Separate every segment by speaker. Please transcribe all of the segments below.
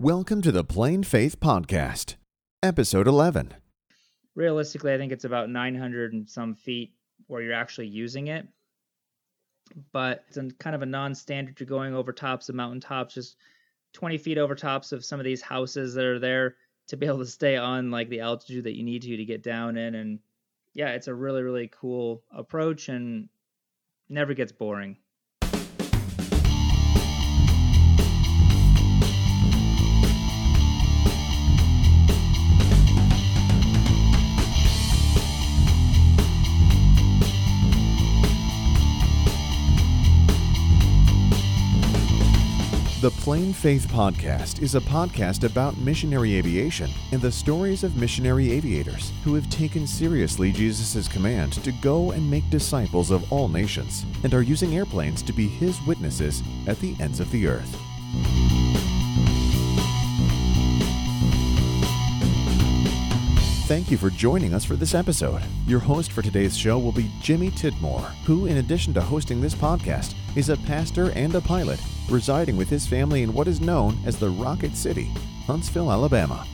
Speaker 1: Welcome to the Plane Faith Podcast, Episode 11.
Speaker 2: Realistically, I think it's about 900 and some feet where you're actually using it. But it's a, kind of a non standard. You're going over tops of mountaintops, just 20 feet over tops of some of these houses that are there to be able to stay on like the altitude that you need to to get down in. And yeah, it's a really, really cool approach and never gets boring.
Speaker 1: The Plane Faith Podcast is a podcast about missionary aviation and the stories of missionary aviators who have taken seriously Jesus' command to go and make disciples of all nations and are using airplanes to be his witnesses at the ends of the earth. Thank you for joining us for this episode. Your host for today's show will be Jimmy Tidmore, who, in addition to hosting this podcast, is a pastor and a pilot residing with his family in what is known as the Rocket City, Huntsville, Alabama.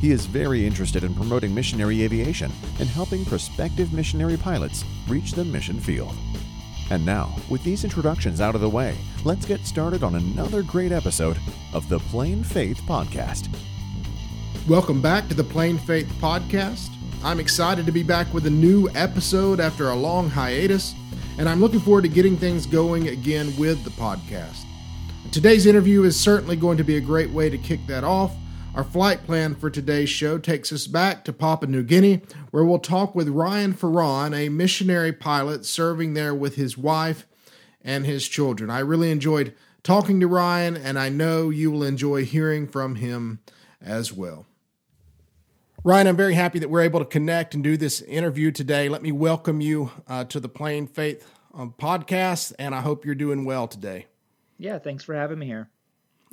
Speaker 1: He is very interested in promoting missionary aviation and helping prospective missionary pilots reach the mission field. And now, with these introductions out of the way, let's get started on another great episode of the Plane Faith Podcast.
Speaker 3: Welcome back to the Plane Faith Podcast. I'm excited to be back with a new episode after a long hiatus, and I'm looking forward to getting things going again with the podcast. Today's interview is certainly going to be a great way to kick that off. Our flight plan for today's show takes us back to Papua New Guinea, where we'll talk with Ryan Farran, a missionary pilot serving there with his wife and his children. I really enjoyed talking to Ryan, and I know you will enjoy hearing from him as well. Ryan, I'm very happy that we're able to connect and do this interview today. Let me welcome you uh, to the Plane Faith um, podcast, and I hope you're doing well today.
Speaker 2: Yeah, thanks for having me here.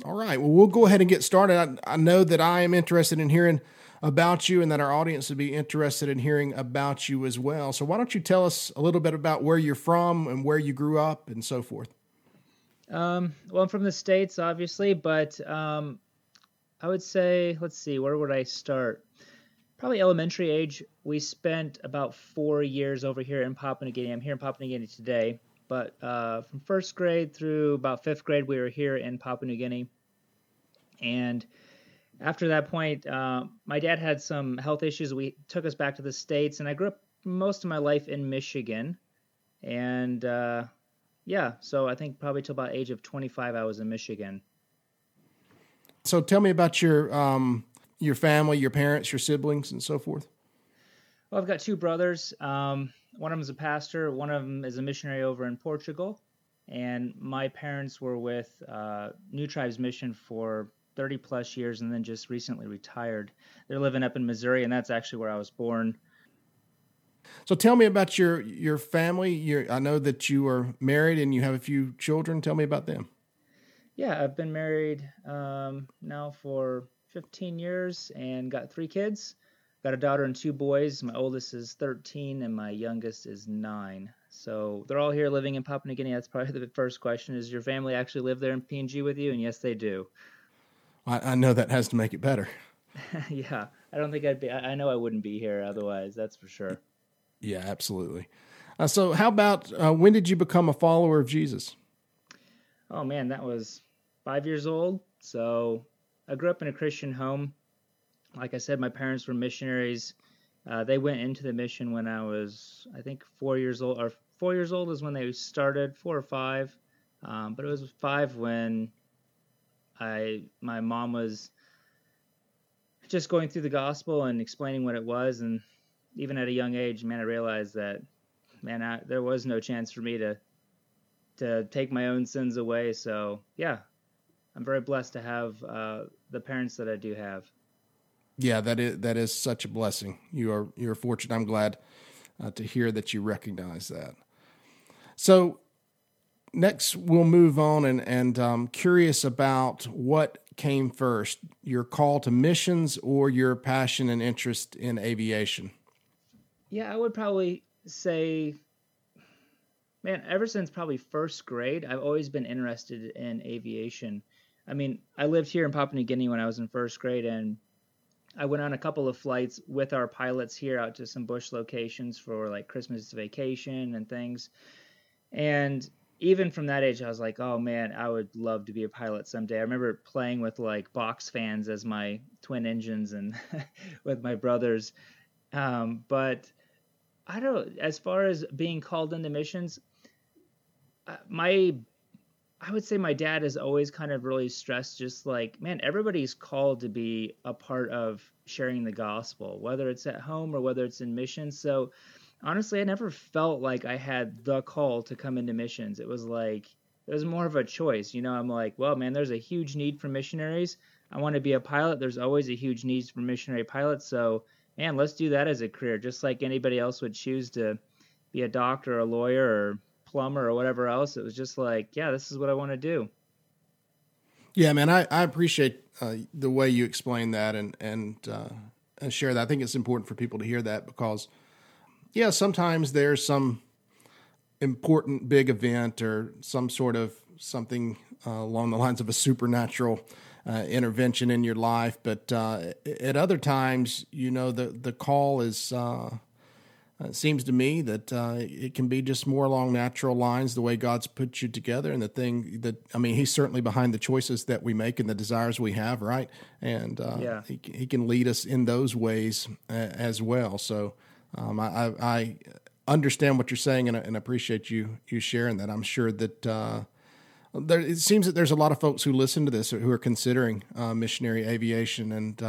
Speaker 3: All right. Well, we'll go ahead and get started. I, I know that I am interested in hearing about you and that our audience would be interested in hearing about you as well. So, why don't you tell us a little bit about where you're from and where you grew up and so forth?
Speaker 2: Um, well, I'm from the States, obviously, but um, I would say, let's see, where would I start? probably elementary age, we spent about four years over here in Papua New Guinea. I'm here in Papua New Guinea today, but uh, from first grade through about fifth grade, we were here in Papua New Guinea. And after that point, uh, my dad had some health issues. We took us back to the States, and I grew up most of my life in Michigan. And uh, yeah, so I think probably till about age of 25, I was in Michigan.
Speaker 3: So tell me about your um, your family, your parents, your siblings, and so forth?
Speaker 2: Well, I've got two brothers. Um, one of them is a pastor. One of them is a missionary over in Portugal. And my parents were with uh, New Tribes Mission for 30 plus years and then just recently retired. They're living up in Missouri, and that's actually where I was born.
Speaker 3: So tell me about your your family. Your, I know that you are married and you have a few children. Tell me about them.
Speaker 2: Yeah, I've been married um, now for 15 years and got three kids. Got a daughter and two boys. My oldest is 13 and my youngest is nine. So they're all here living in Papua New Guinea. That's probably the first question: Is your family actually live there in PNG with you? And yes, they do.
Speaker 3: I, I know that has to make it better.
Speaker 2: yeah, I don't think I'd be. I, I, know I wouldn't be here otherwise. That's for sure.
Speaker 3: Yeah, absolutely. Uh, so, how about uh, when did you become a follower of Jesus?
Speaker 2: Oh man, that was five years old. So I grew up in a Christian home. Like I said, my parents were missionaries. Uh, they went into the mission when I was, I think, four years old. Or four years old is when they started, four or five. Um, but it was five when I, my mom was just going through the gospel and explaining what it was. And even at a young age, man, I realized that, man, I, there was no chance for me to to take my own sins away. So yeah, I'm very blessed to have uh, the parents that I do have.
Speaker 3: Yeah, that is that is such a blessing. You are you're fortunate. I'm glad uh, to hear that you recognize that. So next, we'll move on and and um, curious about what came first: your call to missions or your passion and interest in aviation.
Speaker 2: Yeah, I would probably say man, ever since probably first grade, I've always been interested in aviation. I mean, I lived here in Papua New Guinea when I was in first grade, and I went on a couple of flights with our pilots here out to some bush locations for like Christmas vacation and things. And even from that age, I was like, oh man, I would love to be a pilot someday. I remember playing with like box fans as my twin engines and with my brothers. Um, but I don't, as far as being called into missions, uh, my I would say my dad has always kind of really stressed just like, man, everybody's called to be a part of sharing the gospel, whether it's at home or whether it's in missions. So honestly, I never felt like I had the call to come into missions. It was like, it was more of a choice. You know, I'm like, well, man, there's a huge need for missionaries. I want to be a pilot. There's always a huge need for missionary pilots. So, man, let's do that as a career, just like anybody else would choose to be a doctor, or a lawyer, or plumber or whatever else. It was just like, yeah, this is what I want to do.
Speaker 3: Yeah, man, I, I appreciate uh, the way you explain that and and uh, and share that. I think it's important for people to hear that because, yeah, sometimes there's some important big event or some sort of something uh, along the lines of a supernatural uh, intervention in your life, but uh, at other times, you know, the the call is uh, it seems to me that uh, it can be just more along natural lines, the way God's put you together, and the thing that I mean, He's certainly behind the choices that we make and the desires we have, right? And uh, yeah. he, he can lead us in those ways uh, as well. So um, I, I, understand what you're saying and, and appreciate you you sharing that. I'm sure that. Uh, there, it seems that there's a lot of folks who listen to this who are considering uh, missionary aviation, and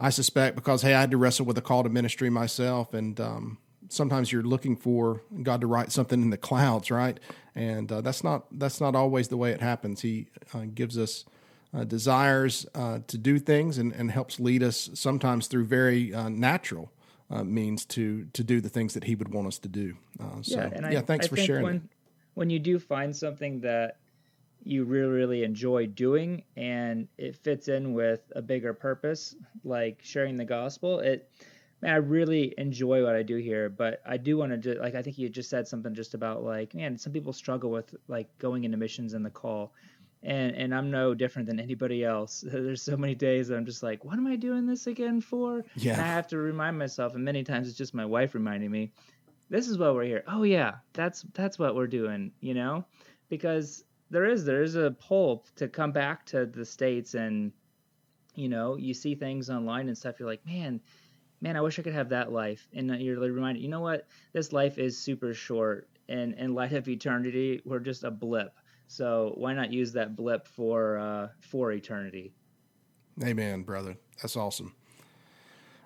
Speaker 3: I suspect because hey, I had to wrestle with a call to ministry myself, and um, sometimes you're looking for God to write something in the clouds, right? And uh, that's not that's not always the way it happens. He uh, gives us uh, desires uh, to do things and, and helps lead us sometimes through very uh, natural uh, means to to do the things that He would want us to do. so yeah, and yeah, thanks
Speaker 2: I
Speaker 3: for sharing.
Speaker 2: When, when you do find something that you really really enjoy doing and it fits in with a bigger purpose like sharing the gospel. It man i really enjoy what i do here but i do want to do. like i think you just said something just about like man some people struggle with like going into missions and the call. And and i'm no different than anybody else. There's so many days that i'm just like what am i doing this again for? Yeah. And i have to remind myself and many times it's just my wife reminding me this is what we're here. Oh yeah that's that's what we're doing you know? Because there is there is a pull to come back to the states and you know you see things online and stuff you're like man man i wish i could have that life. And you're reminded you know what? This life is super short and in light of eternity we're just a blip. So why not use that blip for uh, for eternity?
Speaker 3: Amen brother. That's awesome.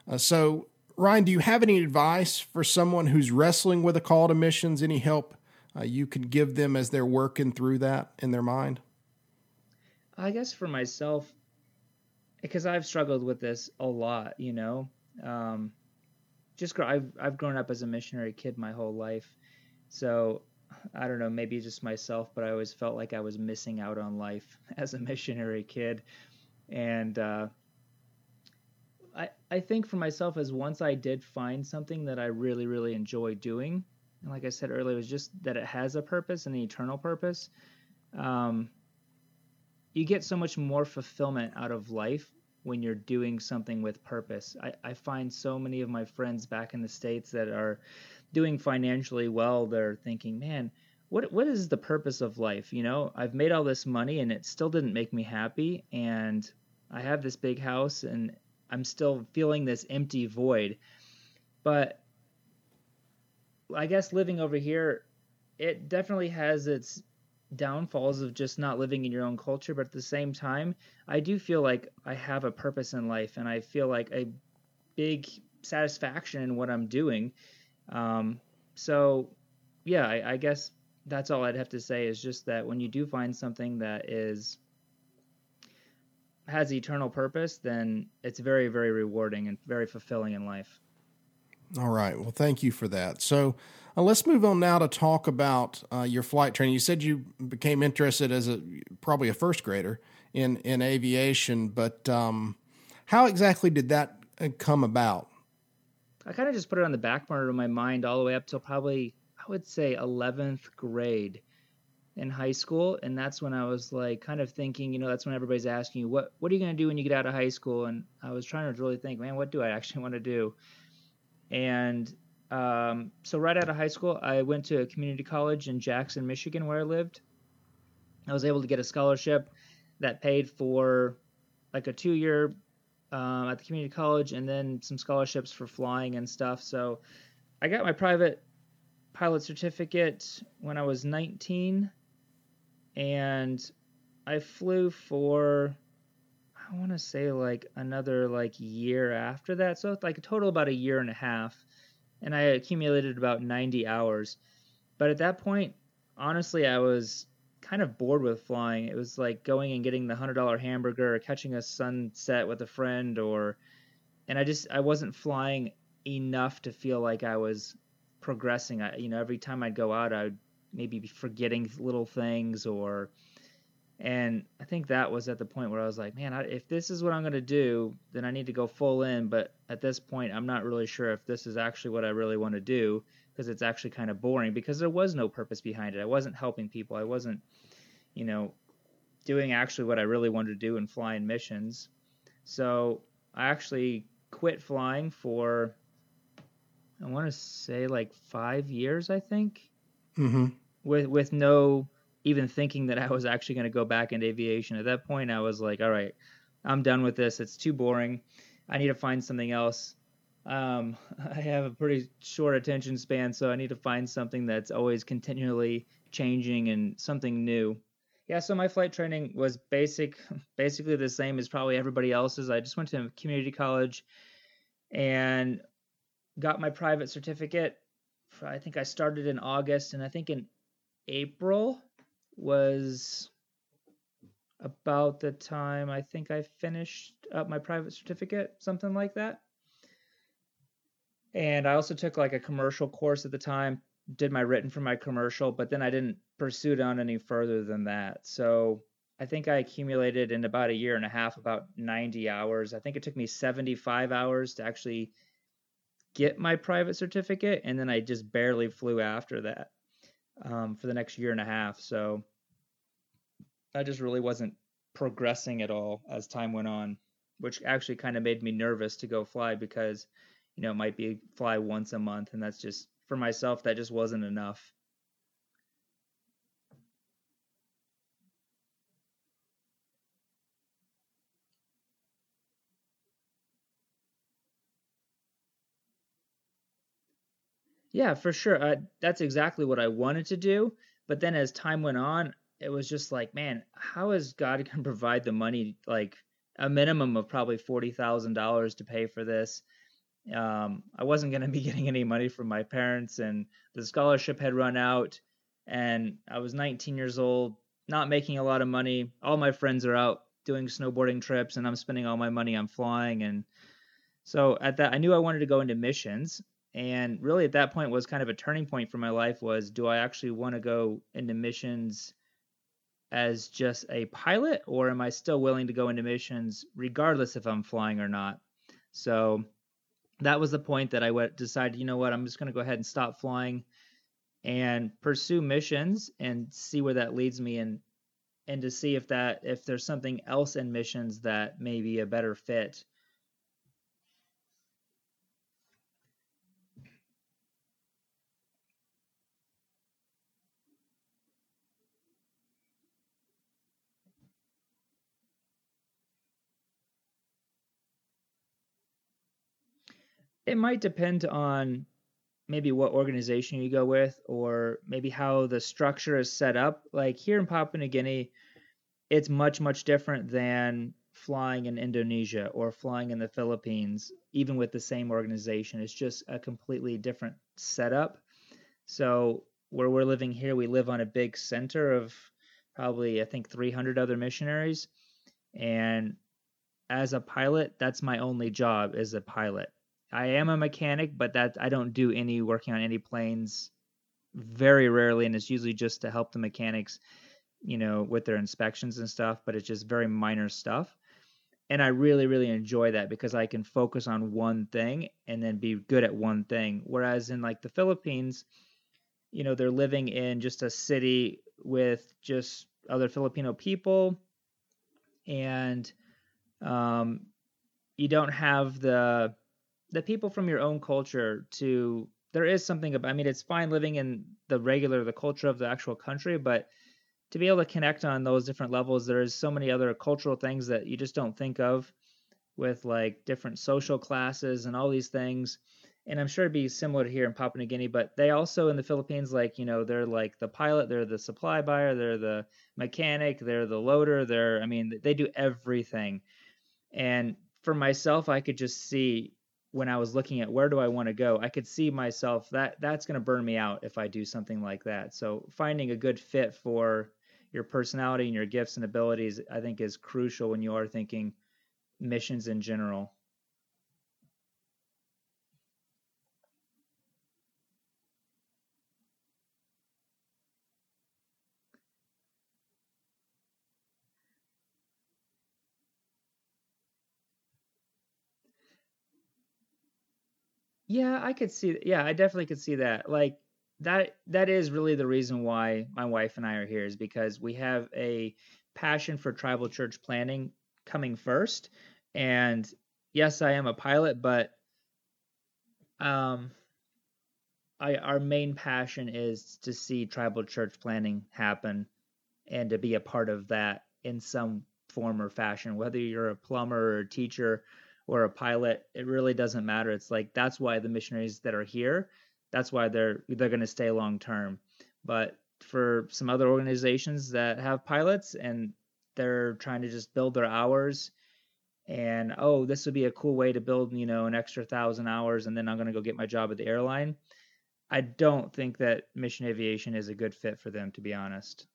Speaker 3: Uh, so ryan do you have any advice for someone who's wrestling with a call to missions? Any help uh, you can give them as they're working through that in their mind?
Speaker 2: I guess for myself, because I've struggled with this a lot, you know. Um, just grow, I've I've grown up as a missionary kid my whole life, so I don't know, maybe just myself, but I always felt like I was missing out on life as a missionary kid, and uh, I I think for myself as once I did find something that I really really enjoy doing, and like I said earlier, it was just that it has a purpose and an eternal purpose. Um, you get so much more fulfillment out of life when you're doing something with purpose. I, I find so many of my friends back in the States that are doing financially well, they're thinking, man, what what is the purpose of life? You know, I've made all this money and it still didn't make me happy and I have this big house and I'm still feeling this empty void. But I guess living over here, it definitely has its downfalls of just not living in your own culture, but at the same time, I do feel like I have a purpose in life, and I feel like a big satisfaction in what I'm doing. Um, so, yeah, I, I guess that's all I'd have to say is just that when you do find something that is has eternal purpose, then it's very, very rewarding and very fulfilling in life.
Speaker 3: All right. Well, thank you for that. So uh, let's move on now to talk about uh, your flight training. You said you became interested as a probably a first grader in in aviation, but um, how exactly did that uh, come about?
Speaker 2: I kind of just put it on the back burner of my mind all the way up till probably I would say 11th grade. in high school, and that's when I was like kind of thinking, you know, that's when everybody's asking you, what what are you gonna do when you get out of high school? And I was trying to really think, man, what do I actually want to do? And um, so right out of high school, I went to a community college in Jackson, Michigan, where I lived. I was able to get a scholarship that paid for like a two year um, at the community college and then some scholarships for flying and stuff. So I got my private pilot certificate when I was 19 and I flew for I want to say like another like year after that. So like a total about a year and a half and I accumulated about 90 hours. But at that point, honestly, I was kind of bored with flying. It was like going and getting the hundred dollar hamburger, or catching a sunset with a friend, or and I just I wasn't flying enough to feel like I was progressing. I, you know, every time I'd go out, I'd maybe be forgetting little things, or and I think that was at the point where I was like, man, I, if this is what I'm going to do, then I need to go full in. But at this point, I'm not really sure if this is actually what I really want to do because it's actually kind of boring because there was no purpose behind it. I wasn't helping people. I wasn't, you know, doing actually what I really wanted to do in flying missions. So I actually quit flying for, I want to say like five years, I think,
Speaker 3: mm-hmm.
Speaker 2: with with no even thinking that I was actually going to go back into aviation. At that point, I was like, all right, I'm done with this. It's too boring. I need to find something else. Um, I have a pretty short attention span, so I need to find something that's always continually changing and something new. Yeah, so my flight training was basic, basically the same as probably everybody else's. I just went to community college and got my private certificate. I think I started in August, and I think in April was about the time I think I finished up my private certificate, something like that. And I also took like a commercial course at the time, did my written for my commercial, but then I didn't pursue it on any further than that. So I think I accumulated in about a year and a half about 90 hours. I think it took me 75 hours to actually get my private certificate, and then I just barely flew after that um, for the next year and a half. So I just really wasn't progressing at all as time went on, which actually kind of made me nervous to go fly because you know, it might be fly once a month, and that's just for myself. That just wasn't enough. Yeah, for sure. Uh, that's exactly what I wanted to do. But then as time went on, it was just like, man, how is God going to provide the money, like a minimum of probably $40,000 to pay for this? Um, I wasn't going to be getting any money from my parents, and the scholarship had run out. And I was 19 years old, not making a lot of money. All my friends are out doing snowboarding trips, and I'm spending all my money on flying. And so at that, I knew I wanted to go into missions. And really, at that point, was kind of a turning point for my life. Was do I actually want to go into missions as just a pilot, or am I still willing to go into missions regardless if I'm flying or not? So that was the point that I went, decided, you know what, I'm just going to go ahead and stop flying and pursue missions and see where that leads me and and to see if that if there's something else in missions that may be a better fit it might depend on maybe what organization you go with or maybe how the structure is set up. Like here in Papua New Guinea, it's much, much different than flying in Indonesia or flying in the Philippines, even with the same organization. It's just a completely different setup. So, where we're living here, we live on a big center of probably, I think, 300 other missionaries. And as a pilot, that's my only job as a pilot. I am a mechanic, but that I don't do any working on any planes very rarely, and it's usually just to help the mechanics, you know, with their inspections and stuff. But it's just very minor stuff, and I really, really enjoy that because I can focus on one thing and then be good at one thing. Whereas in like the Philippines, you know, they're living in just a city with just other Filipino people, and um, you don't have the the people from your own culture to. There is something about. I mean, it's fine living in the regular, the culture of the actual country, but to be able to connect on those different levels, there is so many other cultural things that you just don't think of with like different social classes and all these things. And I'm sure it'd be similar here in Papua New Guinea, but they also in the Philippines, like, you know, they're like the pilot, they're the supply buyer, they're the mechanic, they're the loader, they're, I mean, they do everything. And for myself, I could just see when I was looking at where do I want to go, I could see myself that that's going to burn me out if I do something like that. So finding a good fit for your personality and your gifts and abilities, I think, is crucial when you are thinking missions in general. Yeah, I could see. Yeah, I definitely could see that. Like that that is really the reason why my wife and I are here is because we have a passion for tribal church planning coming first. And yes, I am a pilot, but um I our main passion is to see tribal church planning happen and to be a part of that in some form or fashion, whether you're a plumber or a teacher or a pilot, it really doesn't matter. It's like that's why the missionaries that are here, that's why they're they're going to stay long term. But for some other organizations that have pilots and they're trying to just build their hours and oh this would be a cool way to build you know an extra thousand hours and then i'm going to go get my job at the airline i don't think that mission aviation is a good fit for them to be honest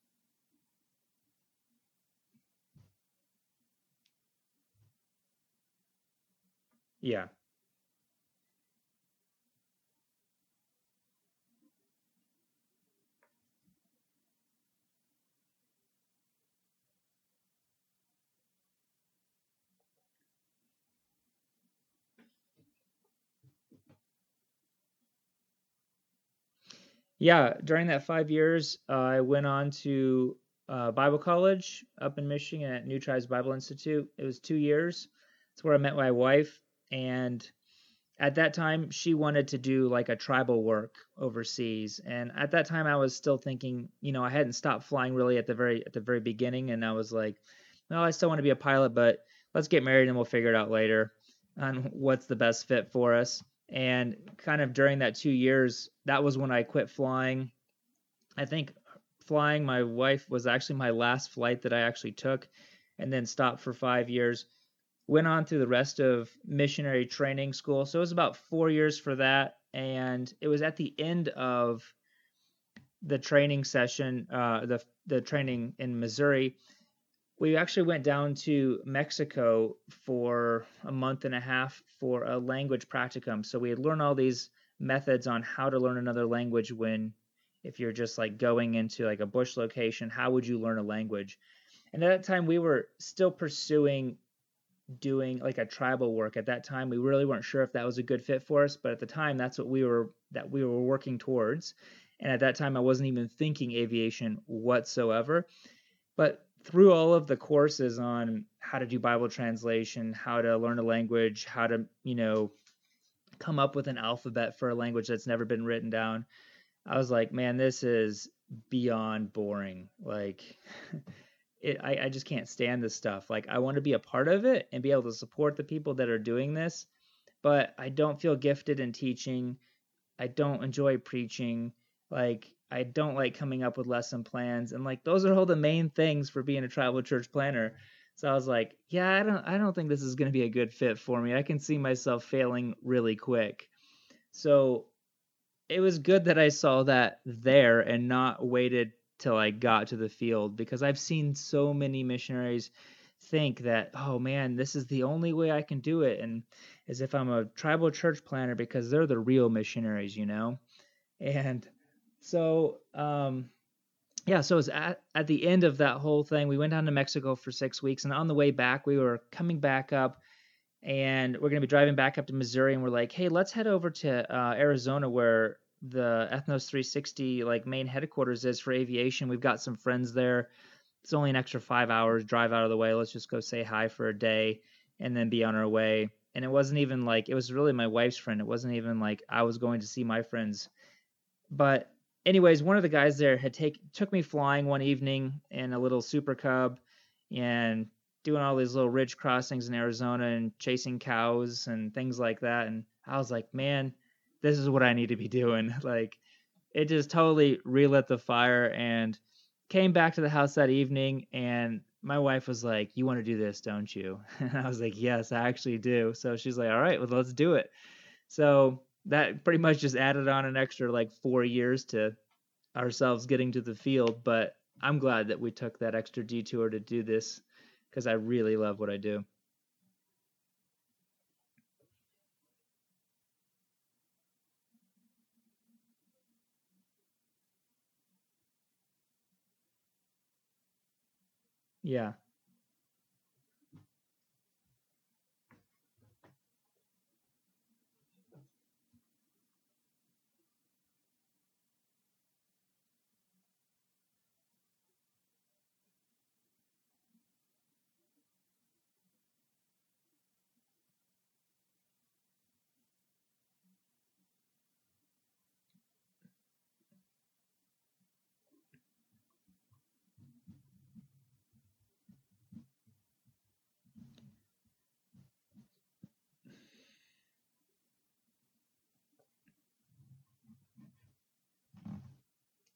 Speaker 2: Yeah. Yeah, during that five years, uh, I went on to uh, Bible college up in Michigan at New Tribes Bible Institute. It was two years. It's where I met my wife and at that time she wanted to do like a tribal work overseas and at that time i was still thinking you know i hadn't stopped flying really at the very at the very beginning and i was like well i still want to be a pilot but let's get married and we'll figure it out later on what's the best fit for us. And kind of during that two years that was when i quit flying. I think flying my wife was actually my last flight that i actually took and then stopped for five years went on through the rest of missionary training school. So it was about four years for that. And it was at the end of the training session, uh, the, the training in Missouri. We actually went down to Mexico for a month and a half for a language practicum. So we had learned all these methods on how to learn another language when, if you're just like going into like a bush location, how would you learn a language? And at that time, we were still pursuing doing like a tribal work. At that time we really weren't sure if that was a good fit for us but at the time that's what we were that we were working towards. And at that time i wasn't even thinking aviation whatsoever. But through all of the courses on how to do bible translation how to learn a language how to you know come up with an alphabet for a language that's never been written down i was like man this is beyond boring. Like it, I, I just can't stand this stuff. Like I want to be a part of it and be able to support the people that are doing this, but I don't feel gifted in teaching. I don't enjoy preaching. Like I don't like coming up with lesson plans and like those are all the main things for being a tribal church planner. So I was like, yeah, I don't I don't think this is going to be a good fit for me. I can see myself failing really quick. So it was good that I saw that there and not waited till I got to the field because I've seen so many missionaries think that, oh man, this is the only way I can do it. And as if I'm a tribal church planner because they're the real missionaries, you know? And so, um, yeah, so it was at, at the end of that whole thing. We went down to Mexico for six weeks, and on the way back, we were coming back up, and we're going to be driving back up to Missouri, and we're like, hey, let's head over to uh, Arizona where the Ethnos 360 like main headquarters is for aviation. We've got some friends there. It's only an extra five hours drive out of the way. Let's just go say hi for a day and then be on our way. And it wasn't even like it was really my wife's friend. It wasn't even like I was going to see my friends. But anyways, one of the guys there had take took me flying one evening in a little Super Cub and doing all these little ridge crossings in Arizona and chasing cows and things like that. And I was like, man, this is what I need to be doing. Like it just totally relit the fire and came back to the house that evening and my wife was like, "You want to do this, don't you?" And I was like, "Yes, I actually do." So she's like, "All right, well, let's do it." So that pretty much just added on an extra like 4 years to ourselves getting to the field, but I'm glad that we took that extra detour to do this cuz I really love what I do. Yeah.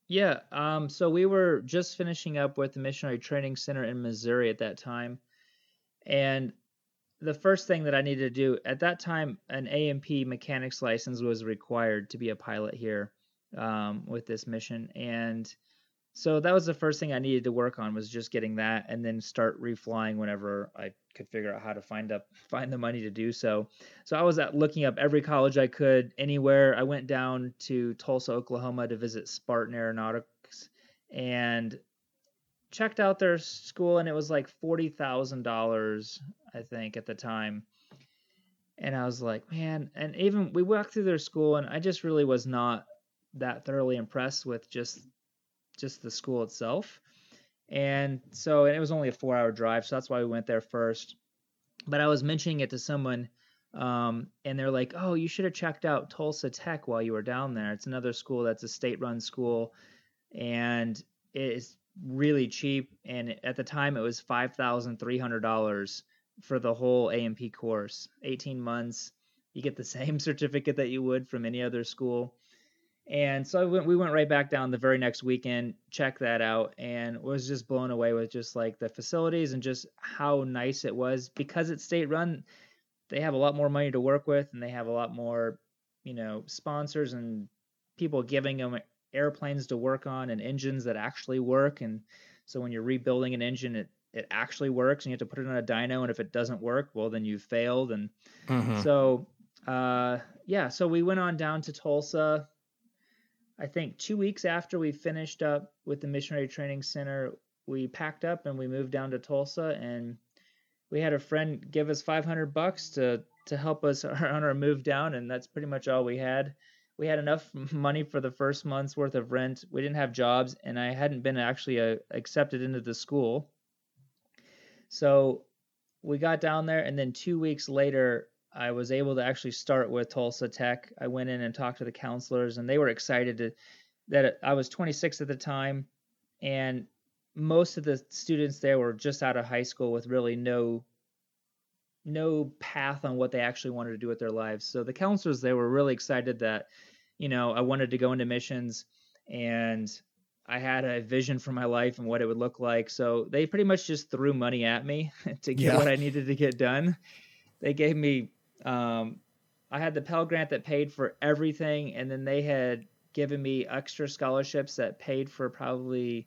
Speaker 2: Yeah, um, so we were just finishing up with the Missionary Training Center in Missouri at that time. And the first thing that I needed to do at that time, an A&P mechanics license was required to be a pilot here um, with this mission. And so that was the first thing I needed to work on was just getting that, and then start reflying whenever I could figure out how to find up find the money to do so. So I was at looking up every college I could anywhere. I went down to Tulsa, Oklahoma to visit Spartan Aeronautics and checked out their school, and it was like forty thousand dollars, I think, at the time. And I was like, man, and even we walked through their school, and I just really was not that thoroughly impressed with just just the school itself. And so and it was only a four hour drive, so that's why we went there first. But I was mentioning it to someone, um, and they're like, "Oh, you should have checked out Tulsa Tech while you were down there. It's another school that's a state-run school, and it's really cheap. And at the time, it was five thousand three hundred dollars for the whole A&P course, eighteen months. You get the same certificate that you would from any other school. And so went, we went right back down the very next weekend, checked that out, and was just blown away with just like the facilities and just how nice it was because it's state run. They have a lot more money to work with, and they have a lot more, you know, sponsors and people giving them airplanes to work on and engines that actually work. And so when you're rebuilding an engine, it it actually works, and you have to put it on a dyno, and if it doesn't work, well, then you've failed. And mm-hmm. so, uh, yeah, so we went on down to Tulsa I think two weeks after we finished up with the Missionary Training Center, we packed up and we moved down to Tulsa, and we had a friend give us 500 bucks to to help us on our move down, and that's pretty much all we had. We had enough money for the first month's worth of rent. We didn't have jobs, and I hadn't been actually uh, accepted into the school. So we got down there, and then two weeks later, I was able to actually start with Tulsa Tech. I went in and talked to the counselors, and they were excited to, that I was 26 at the time, and most of the students there were just out of high school with really no no path on what they actually wanted to do with their lives. So the counselors they were really excited that you know I wanted to go into missions and I had a vision for my life and what it would look like. So they pretty much just threw money at me to get yeah. what I needed to get done. They gave me um, I had the Pell Grant that paid for everything, and then they had given me extra scholarships that paid for probably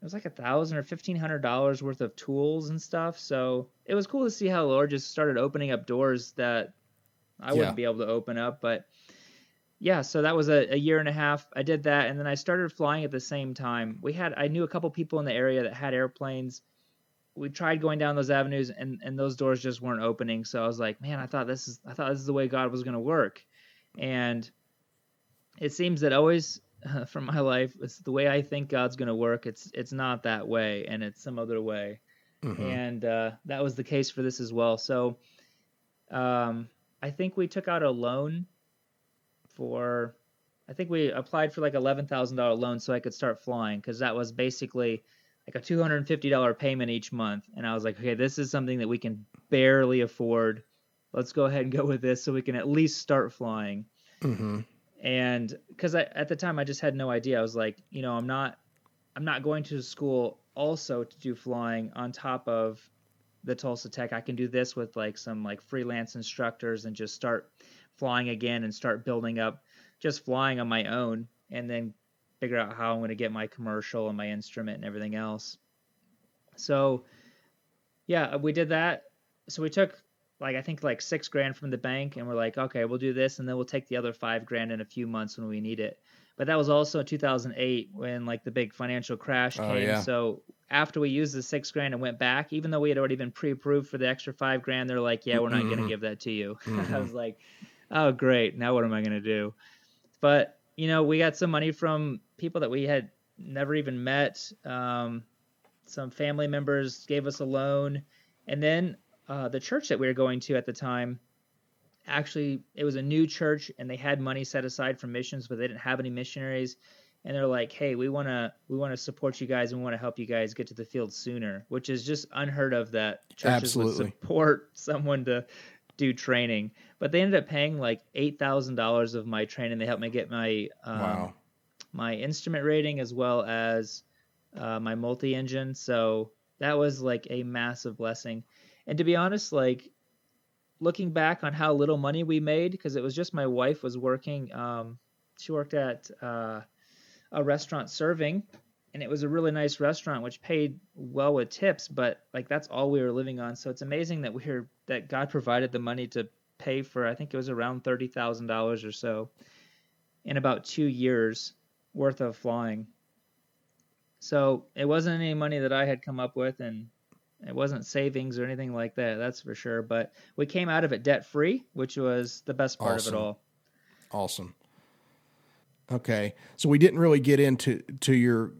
Speaker 2: it was like a thousand or fifteen hundred dollars worth of tools and stuff. So it was cool to see how the Lord just started opening up doors that I wouldn't be able to open up. But yeah, so that was a, a, year and a half. I did that, and then I started flying at the same time. We had I knew a couple people in the area that had airplanes, we tried going down those avenues and and those doors just weren't opening so i was like man i thought this is i thought this is the way god was going to work and it seems that always uh, from my life, it's the way I think God's going to work. It's it's not that way, and it's some other way. Mm-hmm. And uh, that was the case for this as well. So, um, I think we took out a loan for. I think we applied for like eleven thousand dollar loan so I could start flying because that was basically like a two hundred and fifty dollar payment each month. And I was like, okay, this is something that we can barely afford. Let's go ahead and go with this so we can at least start flying. Mm-hmm and because at the time I just had no idea. I was like, you know, I'm not, I'm not going to school also to do flying on top of the Tulsa Tech. I can do this with like some like freelance instructors and just start flying again and start building up just flying on my own and then figure out how I'm going to get my commercial and my instrument and everything else. So, yeah, we did that. So we took like I think like six grand from the bank, and we're like, okay, we'll do this, and then we'll take the other five grand in a few months when we need it. But that was also 2008 when like the big financial crash oh, came. Yeah. So after we used the six grand and went back, even though we had already been pre-approved for the extra five grand, they're like, yeah, we're not mm-hmm. going to give that to you. Mm-hmm. I was like, oh great, now what am I going to do? But you know, we got some money from people that we had never even met. Um, some family members gave us a loan, and then uh, the church that we were going to at the time actually it was a new church and they had money set aside for missions but they didn't have any missionaries and they're like hey we want to we want to support you guys and we want to help you guys get to the field sooner which is just unheard of that churches Absolutely. would support someone to do training but they ended up paying like $8000 of my training they helped me get my um, wow. my instrument rating as well as uh, my multi-engine so that was like a massive blessing and to be honest, like looking back on how little money we made, because it was just my wife was working. Um, she worked at uh, a restaurant serving, and it was a really nice restaurant which paid well with tips. But like that's all we were living on. So it's amazing that we are that God provided the money to pay for. I think it was around thirty thousand dollars or so in about two years worth of flying. So it wasn't any money that I had come up with, and it wasn't savings or anything like that, that's for sure. But we came out of it debt free, which was the best part awesome. of it all.
Speaker 3: Awesome. Okay, so we didn't really get into to your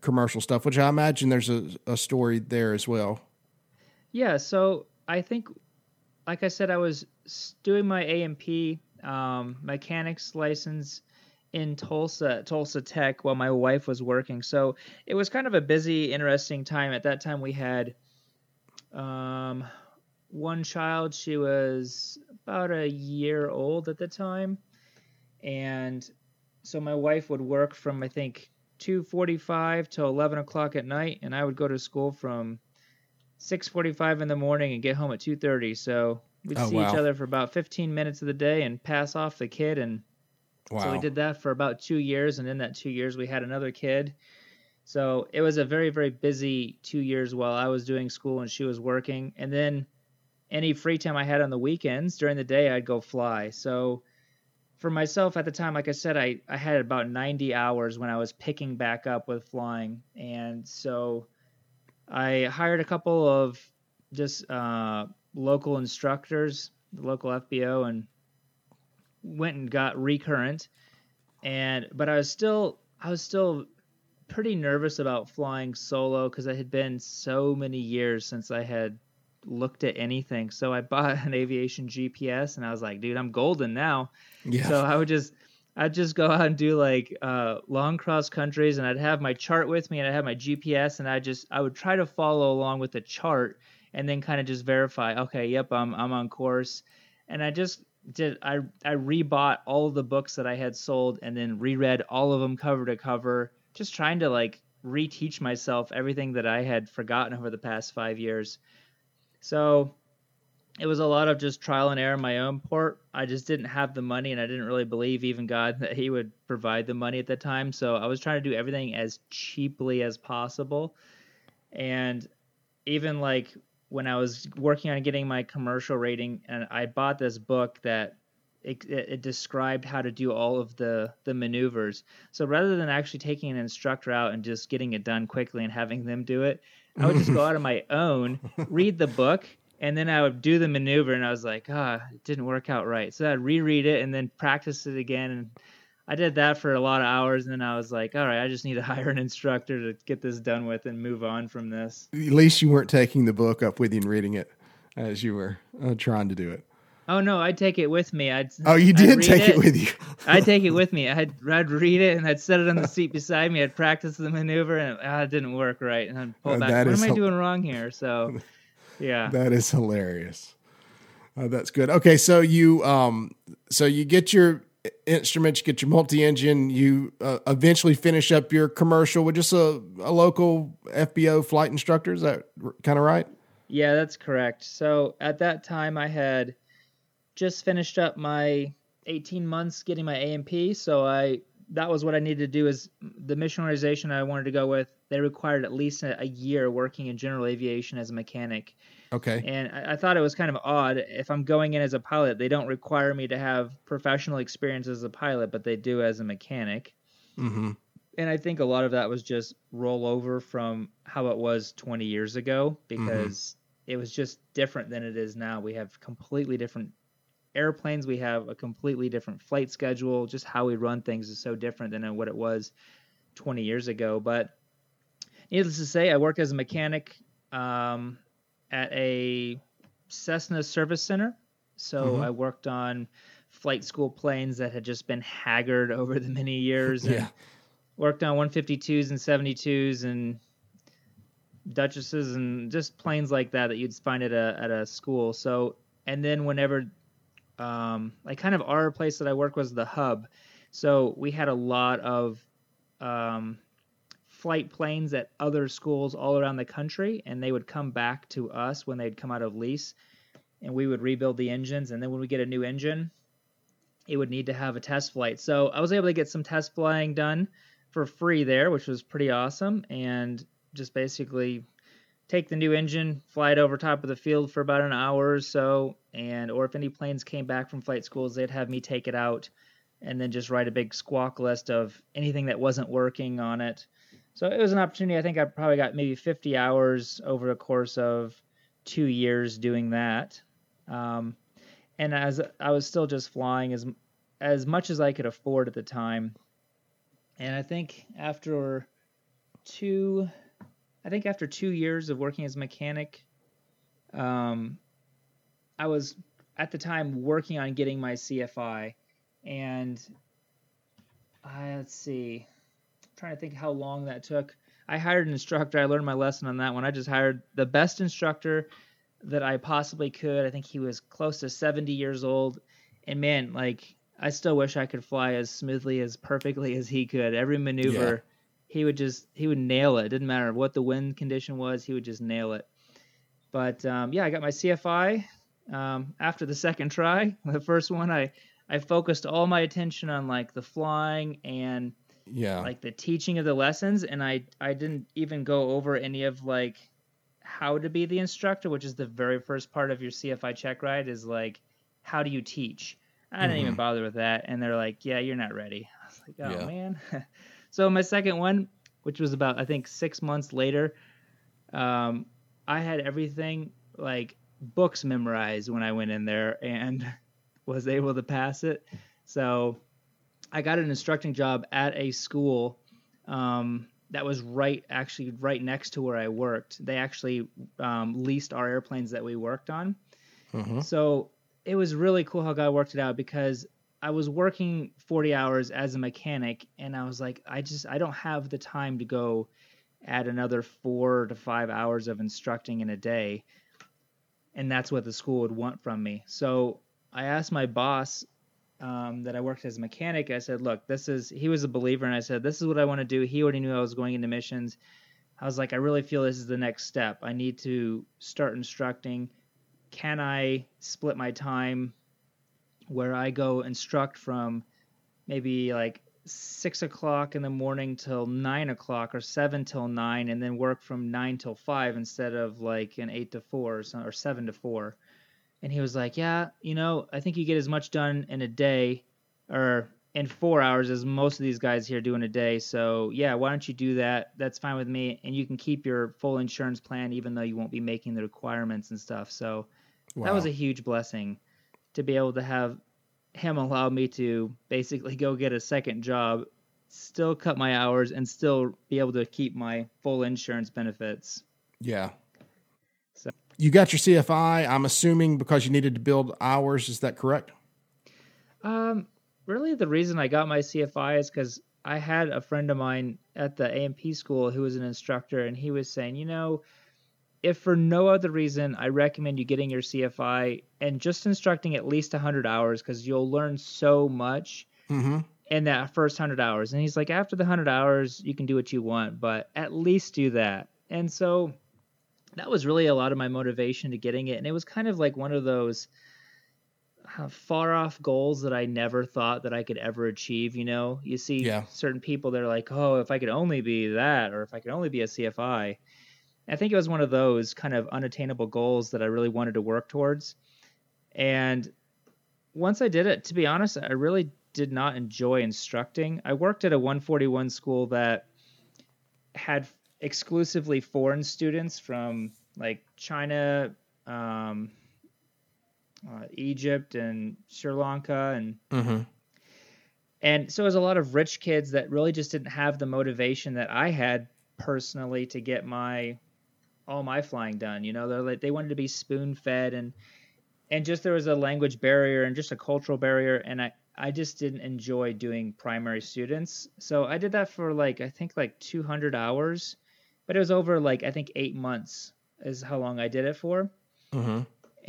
Speaker 3: commercial stuff, which I imagine there's a, a story there as well.
Speaker 2: Yeah, so I think, like I said, I was doing my A&P um, mechanics license in Tulsa, Tulsa Tech, while my wife was working. So it was kind of a busy, interesting time. At that time, we had um, one child, she was about a year old at the time, and so my wife would work from I think 2:45 till 11 o'clock at night, and I would go to school from 6:45 in the morning and get home at 2:30. So we'd oh, see wow. each other for about 15 minutes of the day and pass off the kid, and wow. so we did that for about two years. And in that two years, we had another kid, so it was a very, very busy two years while I was doing school and she was working. And then any free time I had on the weekends during the day, I'd go fly. So for myself at the time, like I said, I, I had about 90 hours when I was picking back up with flying. And so I hired a couple of just uh, local instructors, the local FBO, and went and got recurrent. And but I was still I was still pretty nervous about flying solo because it had been so many years since I had looked at anything. So I bought an aviation GPS and I was like, dude, I'm golden now. Yeah. So I would just I'd just go out and do like uh, long cross countries and I'd have my chart with me and I'd have my GPS and I just I would try to follow along with the chart and then kind of just verify, okay, yep, I'm I'm on course. And I just did I I rebought all of the books that I had sold and then reread all of them cover to cover just trying to like reteach myself everything that I had forgotten over the past five years. So it was a lot of just trial and error on my own part. I just didn't have the money and I didn't really believe even God that He would provide the money at the time. So I was trying to do everything as cheaply as possible. And even like when I was working on getting my commercial rating, and I bought this book that it, it, described how to do all of the the maneuvers. So rather than actually taking an instructor out and just getting it done quickly and having them do it, I would just go out on my own, read the book, and then I would do the maneuver. And I was like, ah, oh, it didn't work out right. So I'd reread it and then practice it again. And I did that for a lot of hours, and then I was like, all right, I just need to hire an instructor to get this done with and move on from this.
Speaker 3: At least you weren't taking the book up with you and reading it as you were uh, trying to do it.
Speaker 2: Oh no, I'd take it with me. I'd
Speaker 3: Oh, you did take it, with you.
Speaker 2: I'd take it with me. I'd I'd read it and I'd set it on the seat beside me. I'd practice the maneuver and ah, it didn't work right. And I'd pull
Speaker 3: Uh,
Speaker 2: back. What am I doing wrong here? So, yeah.
Speaker 3: That is hilarious. Uh, that's good. Okay, so you um, so you get your instruments, you get your multi-engine, you uh, eventually finish up your commercial with just a, a local FBO flight instructor. Is that kind of right?
Speaker 2: Yeah, that's correct. So at that time, I had just finished up my 18 months getting my A&P. So I that was what I needed to do. Is the mission organization I wanted to go with? They required at least a, a year working in general aviation as a mechanic,
Speaker 3: Okay.
Speaker 2: and I, I thought it was kind of odd. If I'm going in as a pilot, they don't require me to have professional experience as a pilot, but they do as a mechanic.
Speaker 3: Mm-hmm.
Speaker 2: And I think a lot of that was just rollover from how it was 20 years ago because it was just different than it is now. We have completely different airplanes, we have a completely different flight schedule. Just how we run things is so different than what it was 20 years ago. But needless to say, I worked as a mechanic um, at a Cessna service center. So
Speaker 3: Mhm.
Speaker 2: I worked on flight school planes that had just been haggard over the many years. and
Speaker 3: Yeah.
Speaker 2: worked on 152s and 72s and Duchesses and just planes like that that you'd find at a at a school. So and then whenever, um, like kind of our place that I work was the hub, so we had a lot of um, flight planes at other schools all around the country, and they would come back to us when they'd come out of lease, and we would rebuild the engines. And then when we get a new engine, it would need to have a test flight. So I was able to get some test flying done for free there, which was pretty awesome, and just basically take the new engine, fly it over top of the field for about an hour or so, and or if any planes came back from flight schools, they'd have me take it out and then just write a big squawk list of anything that wasn't working on it. So it was an opportunity. I think I probably got maybe 50 hours over the course of two years doing that. Um, and as I was still just flying as as much as I could afford at the time. And I think after two, I think after two years of working as a mechanic, um, I was at the time working on getting my CFI, and I let's see, I'm trying to think how long that took. I hired an instructor. I learned my lesson on that one. I just hired the best instructor that I possibly could. I think he was close to 70 years old, and man, like I still wish I could fly as smoothly as perfectly as he could. Every maneuver, he would just he would nail it. it Didn't matter what the wind condition was, he would just nail it. But um, yeah, I got my CFI um, after the second try. The first one, I I focused all my attention on like the flying and
Speaker 3: Yeah.
Speaker 2: like the teaching of the lessons, and I I didn't even go over any of like how to be the instructor, which is the very first part of your CFI check ride. Is like how do you teach? I didn't even bother with that, and they're like, "Yeah, you're not ready." I was like, "Oh
Speaker 3: Yeah.
Speaker 2: man." so my second one, which was about I think six months later, um, I had everything like books memorized when I went in there and was able to pass it. So I got an instructing job at a school um, that was right, actually, right next to where I worked. They actually um, leased our airplanes that we worked on.
Speaker 3: Mhm.
Speaker 2: So it was really cool how God worked it out because I was working 40 hours as a mechanic, and I was like, I just, I don't have the time to go add another four to five hours of instructing in a day. And that's what the school would want from me. So I asked my boss um, that I worked as a mechanic. I said, "Look, this is." He was a believer, and I said, "This is what I want to do." He already knew I was going into missions. I was like, "I really feel this is the next step. I need to start instructing. Can I split my time where I go instruct from maybe like six o'clock in the morning till nine o'clock, or seven till nine, and then work from nine till five instead of like an eight to four or, some, or seven to four. And he was like, "Yeah, you know, I think you get as much done in a day, or in four hours as most of these guys here do in a day. So yeah, why don't you do that? That's fine with me, and you can keep your full insurance plan, even though you won't be making the requirements and stuff. So that was a huge blessing to be able to have him allow me to basically go get a second job, still cut my hours, and still be able to keep my full insurance benefits.
Speaker 3: Yeah.
Speaker 2: So-
Speaker 3: you got your CFI, I'm assuming because you needed to build hours, is that correct?
Speaker 2: Um, really, the reason I got my CFI is because I had a friend of mine at the A&P school who was an instructor, and he was saying, you know, if for no other reason, I recommend you getting your CFI and just instructing at least 100 hours because you'll learn so much
Speaker 3: Mm-hmm.
Speaker 2: in that first 100 hours. And he's like, after the 100 hours, you can do what you want, but at least do that. And so that was really a lot of my motivation to getting it. And it was kind of like one of those uh, far off goals that I never thought that I could ever achieve. You know, you see
Speaker 3: Yeah.
Speaker 2: certain people that are like, oh, if I could only be that, or if I could only be a CFI. I think it was one of those kind of unattainable goals that I really wanted to work towards. And once I did it, to be honest, I really did not enjoy instructing. I worked at a 141 school that had exclusively foreign students from like China, um, uh, Egypt, and Sri Lanka, and
Speaker 3: Mm-hmm.
Speaker 2: and so it was a lot of rich kids that really just didn't have the motivation that I had personally to get my all my flying done. You know, they're like they wanted to be spoon fed and and just there was a language barrier and just a cultural barrier and I I just didn't enjoy doing primary students. So I did that for like I think like 200 hours, but it was over like I think 8 months is how long I did it for.
Speaker 3: Mm-hmm.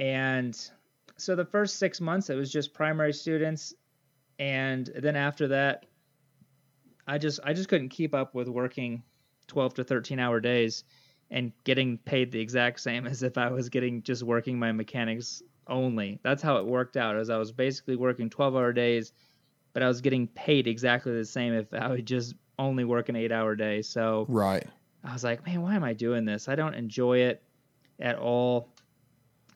Speaker 2: And so the first 6 months it was just primary students and then after that I just I just couldn't keep up with working 12 to 13 hour days and getting paid the exact same as if I was getting just working my mechanics only. That's how it worked out. As I was basically working 12 hour days, but I was getting paid exactly the same if I would just only work an 8 hour day. So
Speaker 3: Right.
Speaker 2: I was like, man, why am I doing this? I don't enjoy it at all.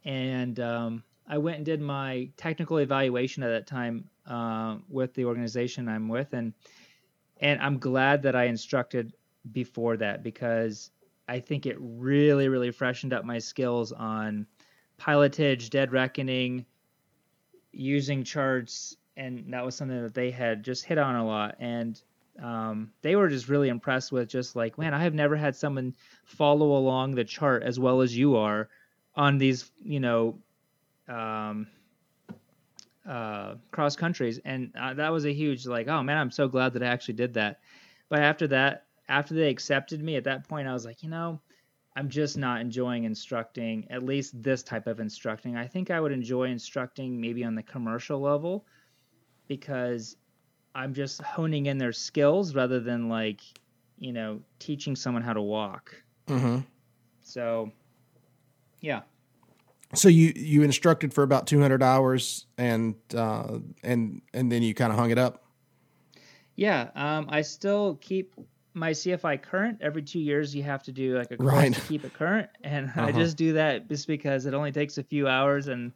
Speaker 2: And um, I went and did my technical evaluation at that time uh, with the organization I'm with, and and I'm glad that I instructed before that because I think it really, really freshened up my skills on pilotage, dead reckoning, using charts, and that was something that they had just hit on a lot. And um, they were just really impressed with just like, man, I have never had someone follow along the chart as well as you are on these, you know, um, uh, cross countries, and uh, that was a huge like, oh man, I'm so glad that I actually did that. But after that, after they accepted me, at that point, I was like, you know, I'm just not enjoying instructing, at least this type of instructing. I think I would enjoy instructing maybe on the commercial level because I'm just honing in their skills rather than like, you know, teaching someone how to walk.
Speaker 3: Mm-hmm.
Speaker 2: So, yeah.
Speaker 3: So you you instructed for about 200 hours, and uh, and and then you kind of hung it up.
Speaker 2: Yeah, um, I still keep my CFI current. Every two years, you have to do like a course
Speaker 3: Right.
Speaker 2: to keep it current, and I
Speaker 3: Uh-huh.
Speaker 2: just do that just because it only takes a few hours, and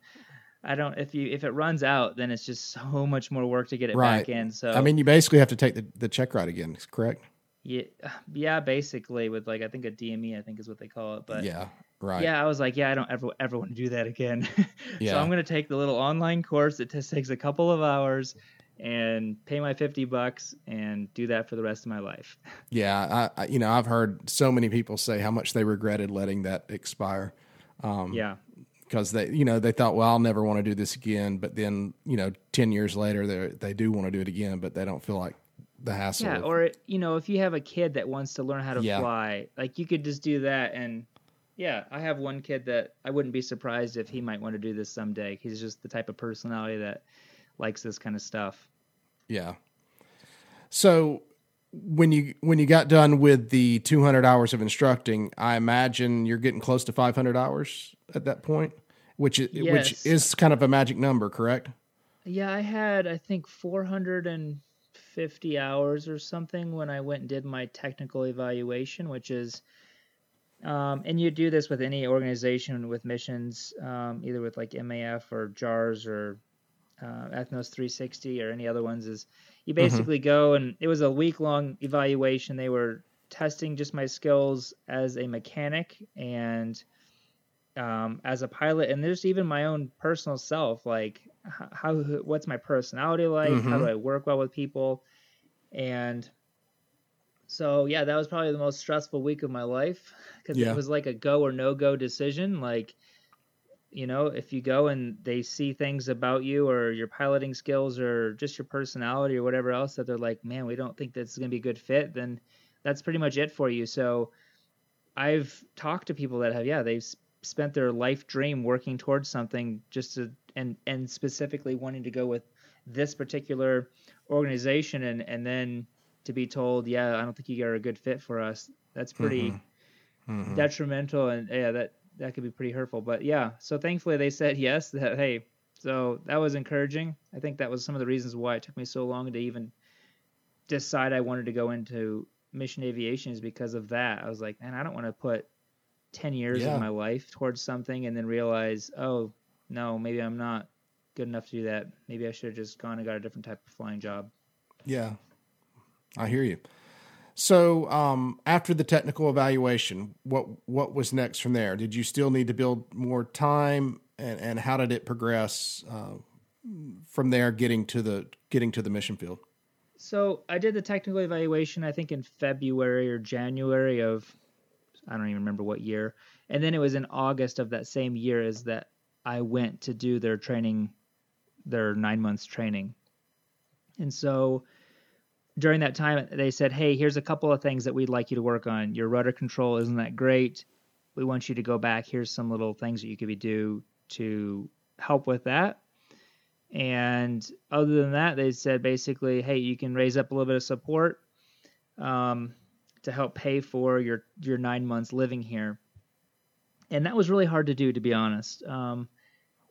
Speaker 2: I don't. If you if it runs out, then it's just so much more work to get it
Speaker 3: Right.
Speaker 2: back in. So
Speaker 3: I mean, you basically have to take the, the check ride again, correct?
Speaker 2: yeah, yeah, basically with like I think a DME, I think is what they call it. But
Speaker 3: yeah, right.
Speaker 2: yeah, I was like, yeah, I don't ever ever want to do that again.
Speaker 3: Yeah.
Speaker 2: So I'm gonna take the little online course. It just takes a couple of hours. And pay my fifty bucks and do that for the rest of my life.
Speaker 3: Yeah, I, I you know I've heard so many people say how much they regretted letting that expire Um,
Speaker 2: yeah,
Speaker 3: because they you know they thought well I'll never want to do this again, but then you know ten years later they they do want to do it again, but they don't feel like the hassle.
Speaker 2: Yeah,
Speaker 3: of-
Speaker 2: or you know, if you have a kid that wants to learn how to
Speaker 3: Yeah.
Speaker 2: fly, like you could just do that. And yeah, I have one kid that I wouldn't be surprised if he might want to do this someday. He's just the type of personality that likes this kind of stuff.
Speaker 3: Yeah. So when you when you got done with the 200 hours of instructing, I imagine you're getting close to 500 hours at that point, which is
Speaker 2: Yes.
Speaker 3: which is kind of a magic number, correct?
Speaker 2: Yeah, I had I think 450 hours or something when I went and did my technical evaluation, which is um, and you do this with any organization with missions, um, either with like MAF or JAARS or uh, Ethnos 360 or any other ones. Is you basically go and it was a week long evaluation. They were testing just my skills as a mechanic and um, as a pilot, and there's even my own personal self. Like how what's my personality like? Mm-hmm. How do I work well with people? And so yeah, that was probably the most stressful week of my life because yeah. it was like a go or no go decision. Like, you know, if you go and they see things about you or your piloting skills or just your personality or whatever else that they're like, man, we don't think this is going to be a good fit, then that's pretty much it for you. So I've talked to people that have, yeah, they've spent their life dream working towards something just to, and, and specifically wanting to go with this particular organization and, and then to be told, yeah, I don't think you are a good fit for us. That's pretty mm-hmm. Mm-hmm. detrimental. And yeah, that, that could be pretty hurtful, but yeah. So thankfully they said yes that, Hey, so that was encouraging. I think that was some of the reasons why it took me so long to even decide I wanted to go into mission aviation is because of that. I was like, man, I don't want to put 10 years yeah. of my life towards something and then realize, oh, no, maybe I'm not good enough to do that. Maybe I should have just gone and got a different type of flying job.
Speaker 3: Yeah, I hear you. So, um, after the technical evaluation, what what was next from there? Did you still need to build more time, and, and how did it progress uh, from there, getting to the getting to the mission field?
Speaker 2: So I did the technical evaluation, I think in February or January of, I don't even remember what year. And then it was in August of that same year as that I went to do their training, their nine months training. And so during that time, they said, hey, here's a couple of things that we'd like you to work on. Your rudder control isn't that great. We want you to go back. Here's some little things that you could be do to help with that. And other than that, they said basically, hey, you can raise up a little bit of support um, to help pay for your your nine months living here. And that was really hard to do, to be honest. Um,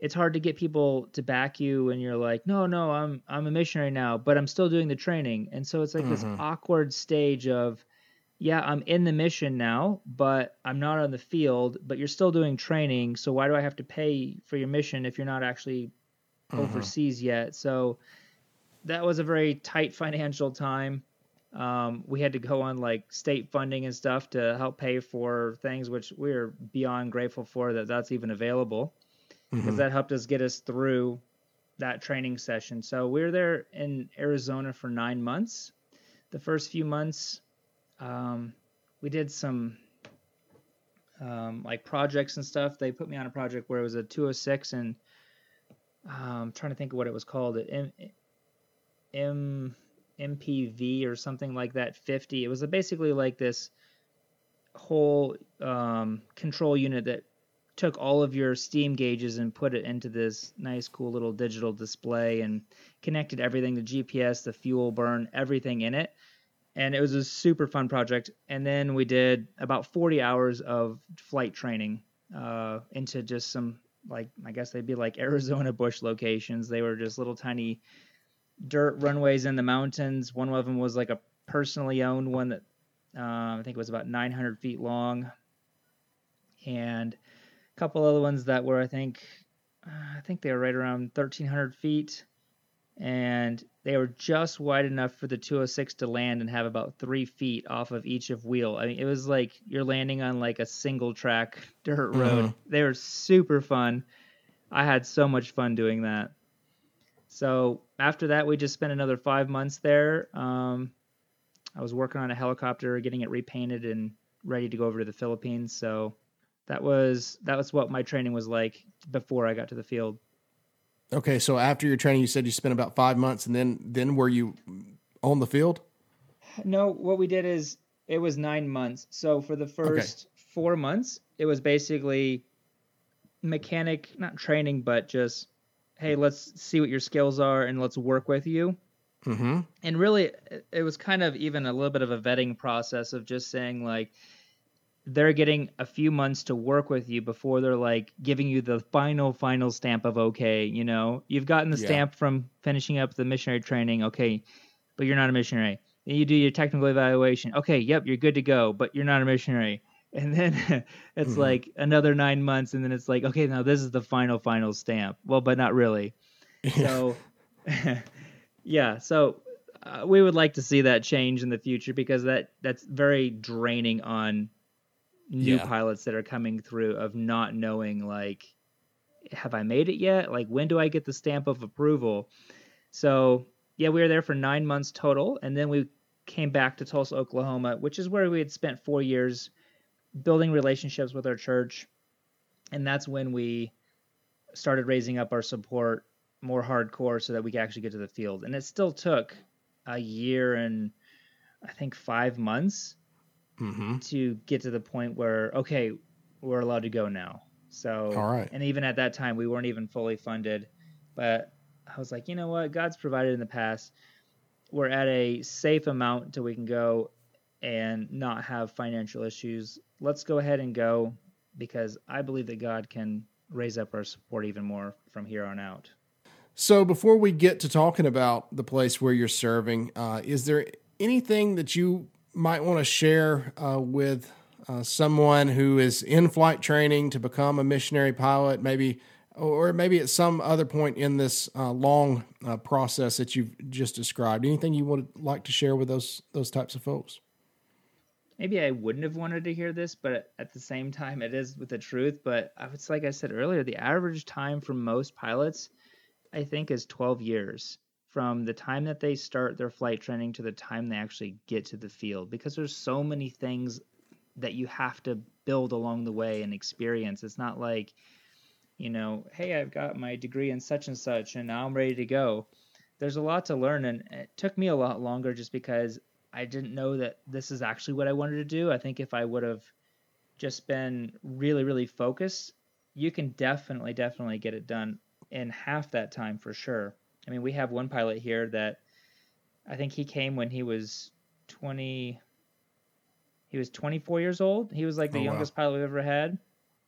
Speaker 2: it's hard to get people to back you when you're like, no, no, I'm I'm a missionary now, but I'm still doing the training. And so it's like mm-hmm. this awkward stage of, yeah, I'm in the mission now, but I'm not on the field, but you're still doing training. So why do I have to pay for your mission if you're not actually mm-hmm. overseas yet. So that was a very tight financial time. Um, we had to go on like state funding and stuff to help pay for things, which we are beyond grateful for that that's even available because mm-hmm. that helped us get us through that training session. So we were there in Arizona for nine months. The first few months, um, we did some um, like projects and stuff. They put me on a project where it was a 206 and I'm um, trying to think of what it was called. M, M MPV or something like that. 50. It was basically like this whole um, control unit that took all of your steam gauges and put it into this nice, cool little digital display and connected everything the GPS, the fuel burn, everything in it. And it was a super fun project. And then we did about 40 hours of flight training uh, into just some like I guess they'd be like Arizona bush locations. They were just little tiny dirt runways in the mountains. One of them was like a personally owned one that uh, I think it was about 900 feet long, and a couple other ones that were I think uh, I think they were right around 1,300 feet, and they were just wide enough for the 206 to land and have about three feet off of each of wheel. I mean, it was like you're landing on like a single track dirt road. Mm-hmm. They were super fun. I had so much fun doing that. So after that, we just spent another five months there. Um, I was working on a helicopter, getting it repainted and ready to go over to the Philippines. So that was that was what my training was like before I got to the field.
Speaker 3: Okay, so after your training, you said you spent about five months, and then then were you on the field?
Speaker 2: No, what we did is it was nine months. So for the first okay. four months, it was basically mechanic, not training, but just hey, let's see what your skills are and let's work with you. Mm-hmm. And really, it was kind of even a little bit of a vetting process of just saying like, they're getting a few months to work with you before they're like giving you the final final stamp of okay you know you've gotten the yeah. stamp from finishing up the missionary training okay but you're not a missionary. Then you do your technical evaluation okay yep you're good to go but you're not a missionary. And then it's mm-hmm. like another nine months and then it's like okay now this is the final final stamp. Well but not really. So yeah so uh, we would like to see that change in the future because that that's very draining on new yeah. pilots that are coming through of not knowing like have I made it yet? Like, when do I get the stamp of approval? So, yeah, we were there for nine months total. And then we came back to Tulsa, Oklahoma, which is where we had spent four years building relationships with our church. And that's when we started raising up our support more hardcore so that we could actually get to the field. And it still took a year and I think five months
Speaker 3: Mm-hmm.
Speaker 2: to get to the point where, okay, we're allowed to go now. So,
Speaker 3: All right.
Speaker 2: and even at that time, we weren't even fully funded. But I was like, you know what? God's provided in the past. We're at a safe amount till we can go and not have financial issues. Let's go ahead and go because I believe that God can raise up our support even more from here on out.
Speaker 3: So before we get to talking about the place where you're serving, uh, is there anything that you might want to share uh, with uh, someone who is in flight training to become a missionary pilot, maybe, or maybe at some other point in this uh, long uh, process that you've just described? Anything you would like to share with those those types of folks?
Speaker 2: maybe I wouldn't have wanted to hear this, but at the same time, it is with the truth. But it's like I said earlier, the average time for most pilots, I think, is 12 years from the time that they start their flight training to the time they actually get to the field because there's so many things that you have to build along the way and experience. It's not like, you know, hey, I've got my degree in such and such and now I'm ready to go. There's a lot to learn, and it took me a lot longer just because I didn't know that this is actually what I wanted to do. I think if I would have just been really, really focused, you can definitely, definitely get it done in half that time for sure. I mean, we have one pilot here that I think he came when he was 20. He was 24 years old. He was like the
Speaker 3: Oh, wow.
Speaker 2: youngest pilot we've ever had.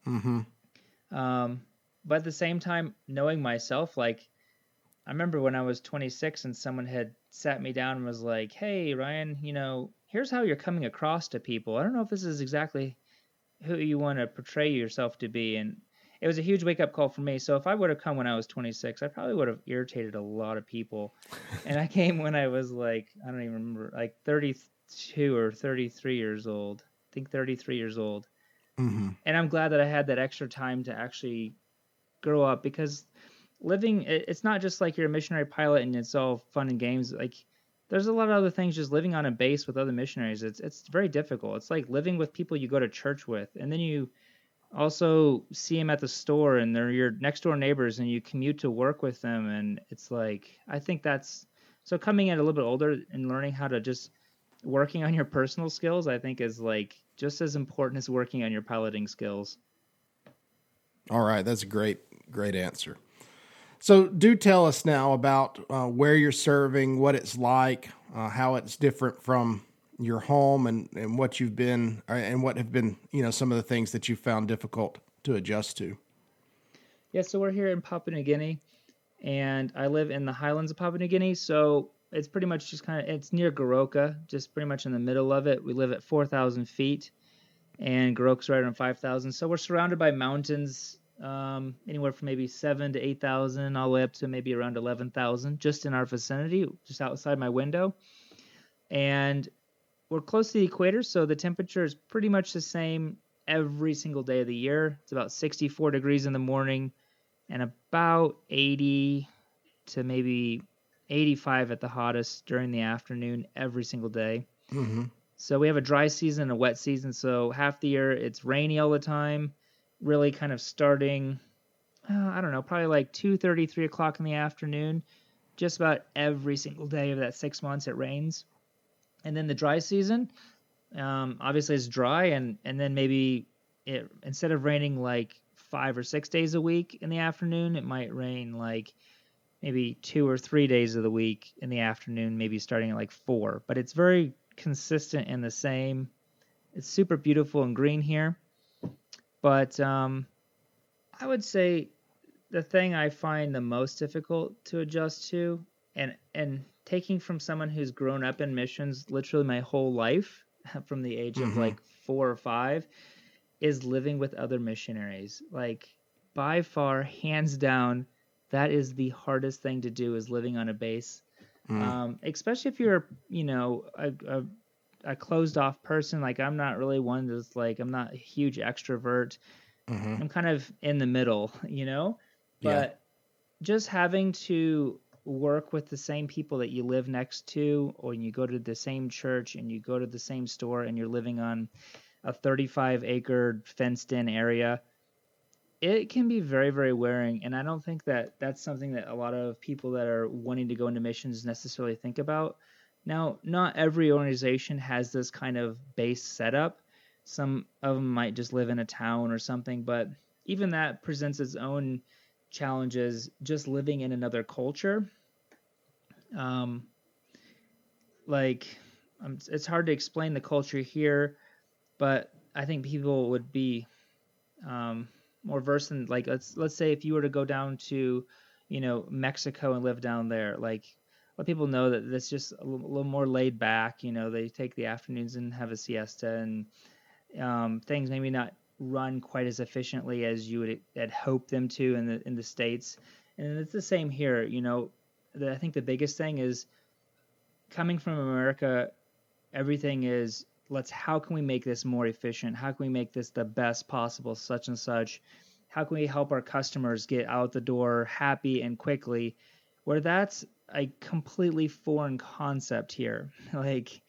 Speaker 3: Mm-hmm.
Speaker 2: Um, but at the same time, knowing myself, like I remember when I was 26 and someone had sat me down and was like, "Hey, Ryan, you know, here's how you're coming across to people. I don't know if this is exactly who you want to portray yourself to be." And it was a huge wake up call for me. So if I would have come when I was 26, I probably would have irritated a lot of people. and I came when I was like, I don't even remember, like 32 or 33 years old. I think 33 years old
Speaker 3: Mm-hmm.
Speaker 2: and I'm glad that I had that extra time to actually grow up because living it's not just like you're a missionary pilot and it's all fun and games like there's a lot of other things just living on a base with other missionaries it's it's very difficult it's like living with people you go to church with and then you also see them at the store and they're your next door neighbors and you commute to work with them and it's like I think that's so coming in a little bit older and learning how to just working on your personal skills I think is like just as important as working on your piloting skills.
Speaker 3: All right, that's a great, great answer. So, do tell us now about uh, where you're serving, what it's like, uh, how it's different from your home, and, and what you've been, uh, and what have been, you know, some of the things that you found difficult to adjust to.
Speaker 2: Yeah, so we're here in Papua New Guinea, and I live in the highlands of Papua New Guinea. So it's pretty much just kind of it's near Goroka, just pretty much in the middle of it. We live at 4,000 feet, and Goroka's right around 5,000. So we're surrounded by mountains, um, anywhere from maybe seven to 8,000, all the way up to maybe around 11,000, just in our vicinity, just outside my window. And we're close to the equator, so the temperature is pretty much the same every single day of the year. It's about 64 degrees in the morning and about 80 to maybe 85 at the hottest during the afternoon every single day.
Speaker 3: Mm-hmm.
Speaker 2: So we have a dry season and a wet season. So half the year it's rainy all the time, really kind of starting, uh, I don't know, probably like 2.30, 3 o'clock in the afternoon. Just about every single day of that six months it rains. And then the dry season, um, obviously it's dry and, and then maybe it instead of raining like five or six days a week in the afternoon, it might rain like maybe two or three days of the week in the afternoon, maybe starting at like four. But it's very consistent and the same. It's super beautiful and green here. But um, I would say the thing I find the most difficult to adjust to, and and taking from someone who's grown up in missions literally my whole life, from the age of
Speaker 3: Mhm.
Speaker 2: like four or five, is living with other missionaries. Like by far, hands down, that is the hardest thing to do is living on a base.
Speaker 3: Mm.
Speaker 2: Um, especially if you're, you know, a, a, a closed off person. Like I'm not really one that's like I'm not a huge extrovert. I'm kind of in the middle, you know? But
Speaker 3: Yeah.
Speaker 2: just having to work with the same people that you live next to, or you go to the same church and you go to the same store and you're living on a 35 acre fenced in area, it can be very, very wearing. And I don't think that that's something that a lot of people that are wanting to go into missions necessarily think about. Now, not every organization has this kind of base setup. Some of them might just live in a town or something, but even that presents its own challenges just living in another culture. Um, like, um, it's hard to explain the culture here, but I think people would be um, more versed in like let's let's say if you were to go down to, you know, Mexico and live down there, like let people know that that's just a little, more laid back. You know, they take the afternoons and have a siesta, and um, things maybe not run quite as efficiently as you would had them to in the in the states. And it's the same here. You know, the, I think the biggest thing is coming from America. Everything is let's how can we make this more efficient? How can we make this the best possible? Such and such. How can we help our customers get out the door happy and quickly? Where that's a completely foreign concept here. Like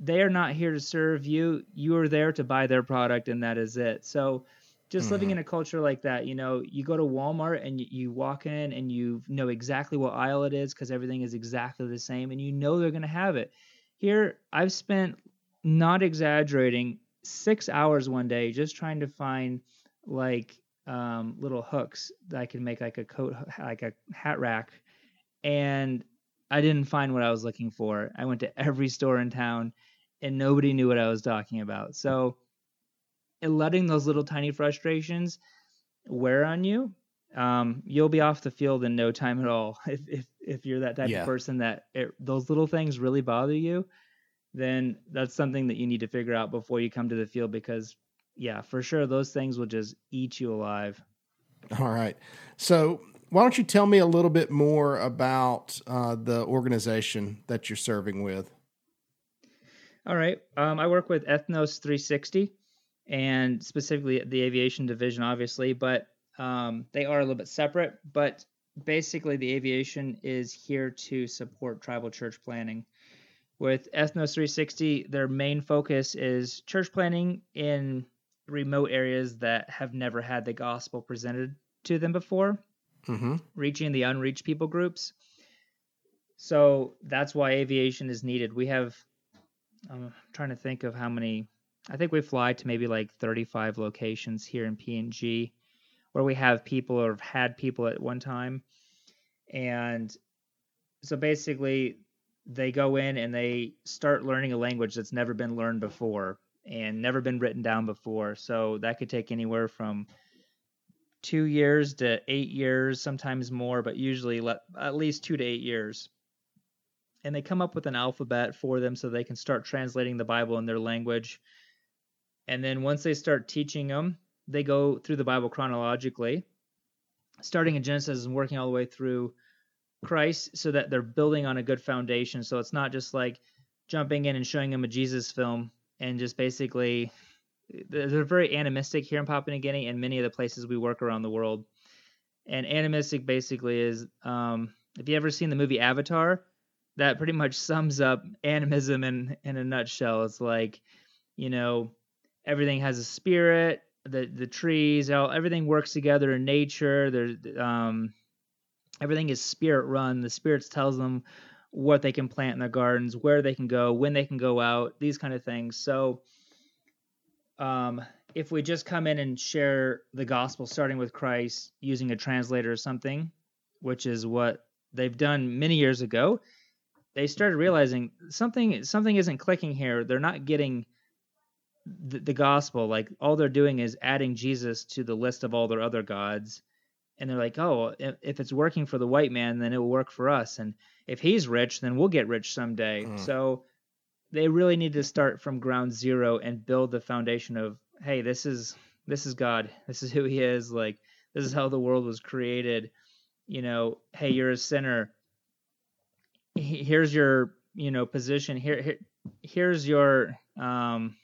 Speaker 2: they are not here to serve you. You are there to buy their product, and that is it. So, just living in a culture like that, you know, you go to Walmart and you, you walk in and you know exactly what aisle it is because everything is exactly the same, and you know they're going to have it. Here, I've spent, not exaggerating, six hours one day just trying to find like um, little hooks that I can make like a coat, like a hat rack, and I didn't find what I was looking for. I went to every store in town and nobody knew what I was talking about. So, in letting those little tiny frustrations wear on you, um, you'll be off the field in no time at all. If if if you're that type
Speaker 3: Yeah.
Speaker 2: of person that it, those little things really bother you, then that's something that you need to figure out before you come to the field because yeah, for sure those things will just eat you alive.
Speaker 3: All right. So, why don't you tell me a little bit more about uh, the organization that you're serving with?
Speaker 2: All right. Um, I work with Ethnos 360 and specifically the aviation division, obviously, but um, they are a little bit separate. But basically, the aviation is here to support tribal church planting. With Ethnos 360, their main focus is church planting in remote areas that have never had the gospel presented to them before
Speaker 3: Mm-hmm.
Speaker 2: reaching the unreached people groups. So that's why aviation is needed. We have, I'm trying to think of how many. I think we fly to maybe like 35 locations here in PNG, where we have people or have had people at one time, and so basically they go in and they start learning a language that's never been learned before and never been written down before. So that could take anywhere from two years to eight years, sometimes more, but usually le- at least two to eight years. And they come up with an alphabet for them so they can start translating the Bible in their language. And then once they start teaching them, they go through the Bible chronologically, starting in Genesis and working all the way through Christ so that they're building on a good foundation. So it's not just like jumping in and showing them a Jesus film and just basically they're very animistic here in Papua New Guinea and many of the places we work around the world. And animistic basically is um, if you ever seen the movie Avatar, that pretty much sums up animism in in a nutshell. It's like, you know, everything has a spirit, the the trees, all everything works together in nature. There's um, everything is spirit run. The spirits tells them what they can plant in their gardens, where they can go, when they can go out, these kind of things. So um, if we just come in and share the gospel starting with Christ using a translator or something, which is what they've done many years ago, they started realizing something something isn't clicking here. They're not getting the, the gospel. Like all they're doing is adding Jesus to the list of all their other gods. And they're like, oh, if, it's working for the white man, then it will work for us. And if he's rich, then we'll get rich someday.
Speaker 3: Mm.
Speaker 2: So they really need to start from ground zero and build the foundation of, hey, this is this is God. This is who He is. Like this is how the world was created. You know, hey, you're a sinner. Here's your you know position. Here, here here's your um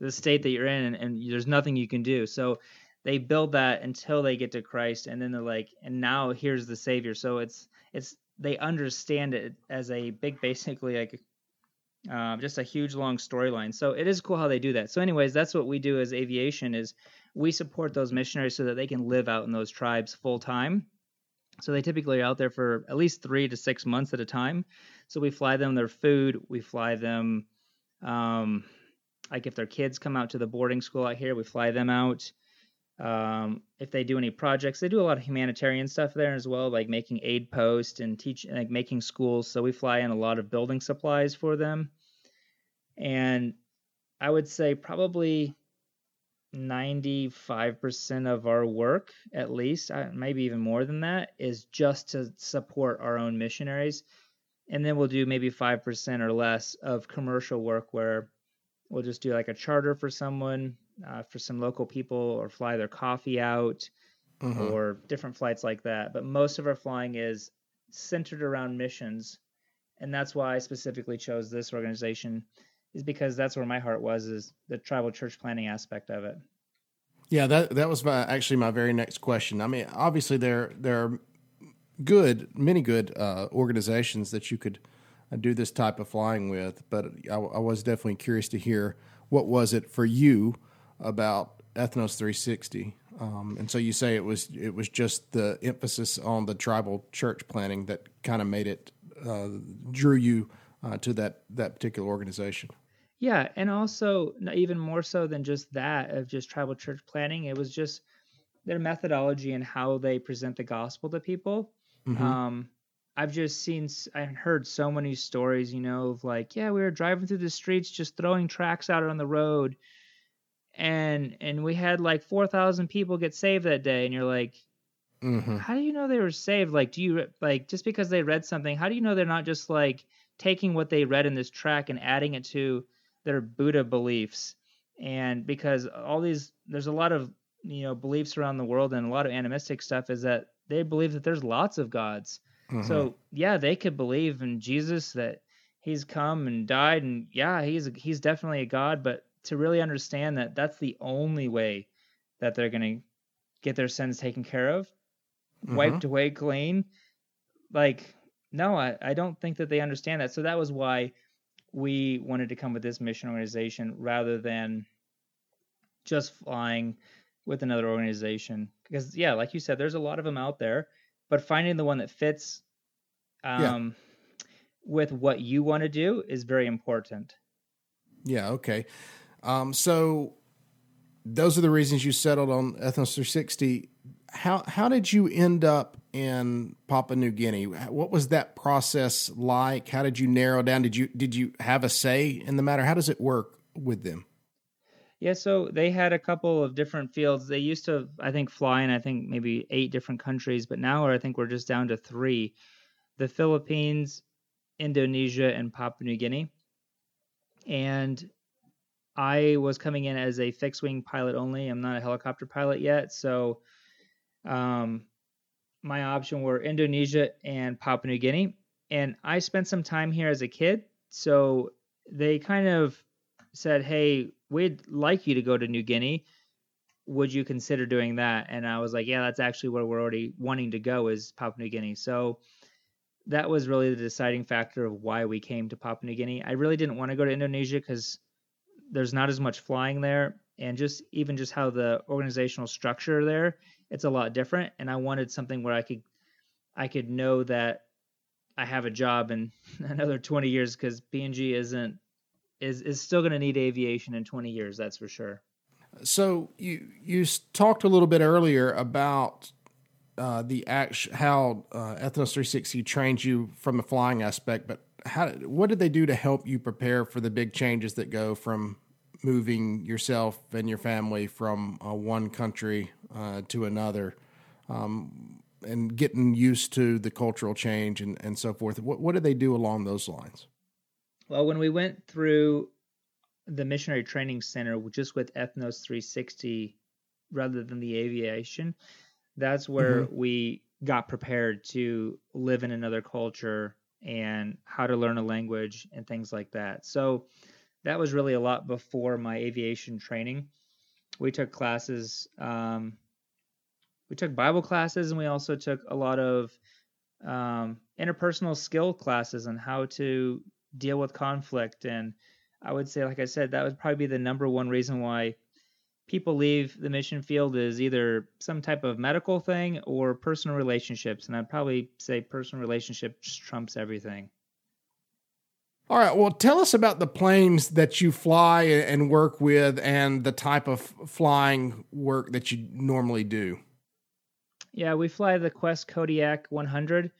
Speaker 2: the state that you're in, and, and there's nothing you can do. So they build that until they get to Christ, and then they're like, and now here's the Savior. So it's it's they understand it as a big, basically like um, just a huge long storyline. So it is cool how they do that. So, anyways, that's what we do as aviation is we support those missionaries so that they can live out in those tribes full time. So they typically are out there for at least three to six months at a time. So we fly them their food, we fly them, um, like if their kids come out to the boarding school out here, we fly them out. Um, if they do any projects, they do a lot of humanitarian stuff there as well, like making aid posts and teach, like making schools. So we fly in a lot of building supplies for them. And I would say probably 95% of our work, at least, uh, maybe even more than that, is just to support our own missionaries. And then we'll do maybe 5% or less of commercial work where we'll just do like a charter for someone uh, for some local people or fly their coffee out mm-hmm. or different flights like that. But most of our flying is centered around missions. And that's why I specifically chose this organization is because that's where my heart was is the tribal church planting aspect of it.
Speaker 3: Yeah, that that was my actually my very next question. I mean, obviously there there are good many good uh, organizations that you could uh, do this type of flying with, but I, I was definitely curious to hear what was it for you about Ethnos 360. Um, and so you say it was it was just the emphasis on the tribal church planting that kind of made it uh, drew you uh, to that that particular organization.
Speaker 2: Yeah, and also even more so than just that of just tribal church planting, it was just their methodology and how they present the gospel to people. Mm-hmm. Um, I've just seen and heard so many stories, you know, of like, yeah, we were driving through the streets, just throwing tracts out on the road, and and we had like 4000 people get saved that day and you're like mm-hmm. how do you know they were saved? Like do you like just because they read something how do you know they're not just like taking what they read in this tract and adding it to their buddha beliefs? And because all these there's a lot of you know beliefs around the world and a lot of animistic stuff is that they believe that there's lots of gods mm-hmm. so yeah they could believe in jesus that he's come and died and yeah he's he's definitely a god but to really understand that that's the only way that they're going to get their sins taken care of, mm-hmm. wiped away clean. Like, no, I, I don't think that they understand that. So that was why we wanted to come with this mission organization rather than just flying with another organization. Because, yeah, like you said, there's a lot of them out there, but finding the one that fits um, yeah. with what you want to do is very important.
Speaker 3: Yeah, okay. Um, so those are the reasons you settled on Ethnos 360. How how did you end up in Papua New Guinea? What was that process like? How did you narrow down? Did you did you have a say in the matter? How does it work with them?
Speaker 2: Yeah, so they had a couple of different fields. They used to, I think, fly in I think maybe eight different countries, but now I think we're just down to three: the Philippines, Indonesia, and Papua New Guinea. And I was coming in as a fixed wing pilot only. I'm not a helicopter pilot yet, so um, my option were Indonesia and Papua New Guinea. And I spent some time here as a kid, so they kind of said, "Hey, we'd like you to go to New Guinea. Would you consider doing that?" And I was like, "Yeah, that's actually where we're already wanting to go is Papua New Guinea." So that was really the deciding factor of why we came to Papua New Guinea. I really didn't want to go to Indonesia because there's not as much flying there and just even just how the organizational structure there it's a lot different and i wanted something where i could i could know that i have a job in another 20 years because png isn't is is still going to need aviation in 20 years that's for sure.
Speaker 3: So you you talked a little bit earlier about uh, the act how uh, Ethnos 360 trained you from the flying aspect, but how what did they do to help you prepare for the big changes that go from moving yourself and your family from uh, one country uh, to another um, and getting used to the cultural change and, and so forth? What, what did they do along those lines
Speaker 2: well when we went through the missionary training center just with ethnos 360 rather than the aviation that's where mm-hmm. we got prepared to live in another culture and how to learn a language and things like that. So that was really a lot before my aviation training. We took classes, um, we took Bible classes, and we also took a lot of um, interpersonal skill classes on how to deal with conflict. And I would say, like I said, that would probably be the number one reason why people leave the mission field is either some type of medical thing or personal relationships. And I'd probably say personal relationships trumps everything.
Speaker 3: All right. Well, tell us about the planes that you fly and work with and the type of flying work that you normally do.
Speaker 2: Yeah, we fly the Quest Kodiak 100.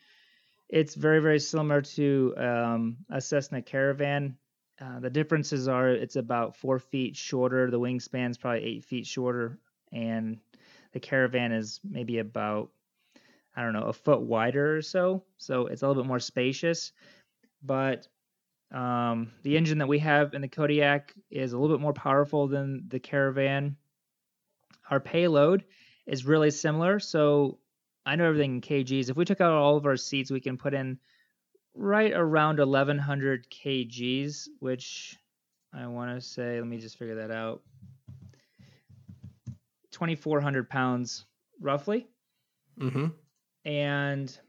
Speaker 2: It's very, very similar to um, a Cessna Caravan. Uh, the differences are it's about four feet shorter. The wingspan's probably eight feet shorter, and the Caravan is maybe about I don't know a foot wider or so. So it's a little bit more spacious. But um, the engine that we have in the Kodiak is a little bit more powerful than the Caravan. Our payload is really similar. So I know everything in kgs. If we took out all of our seats, we can put in right around 1100 kgs, which I want to say, let me just figure that out 2400 pounds roughly.
Speaker 3: Mm-hmm.
Speaker 2: And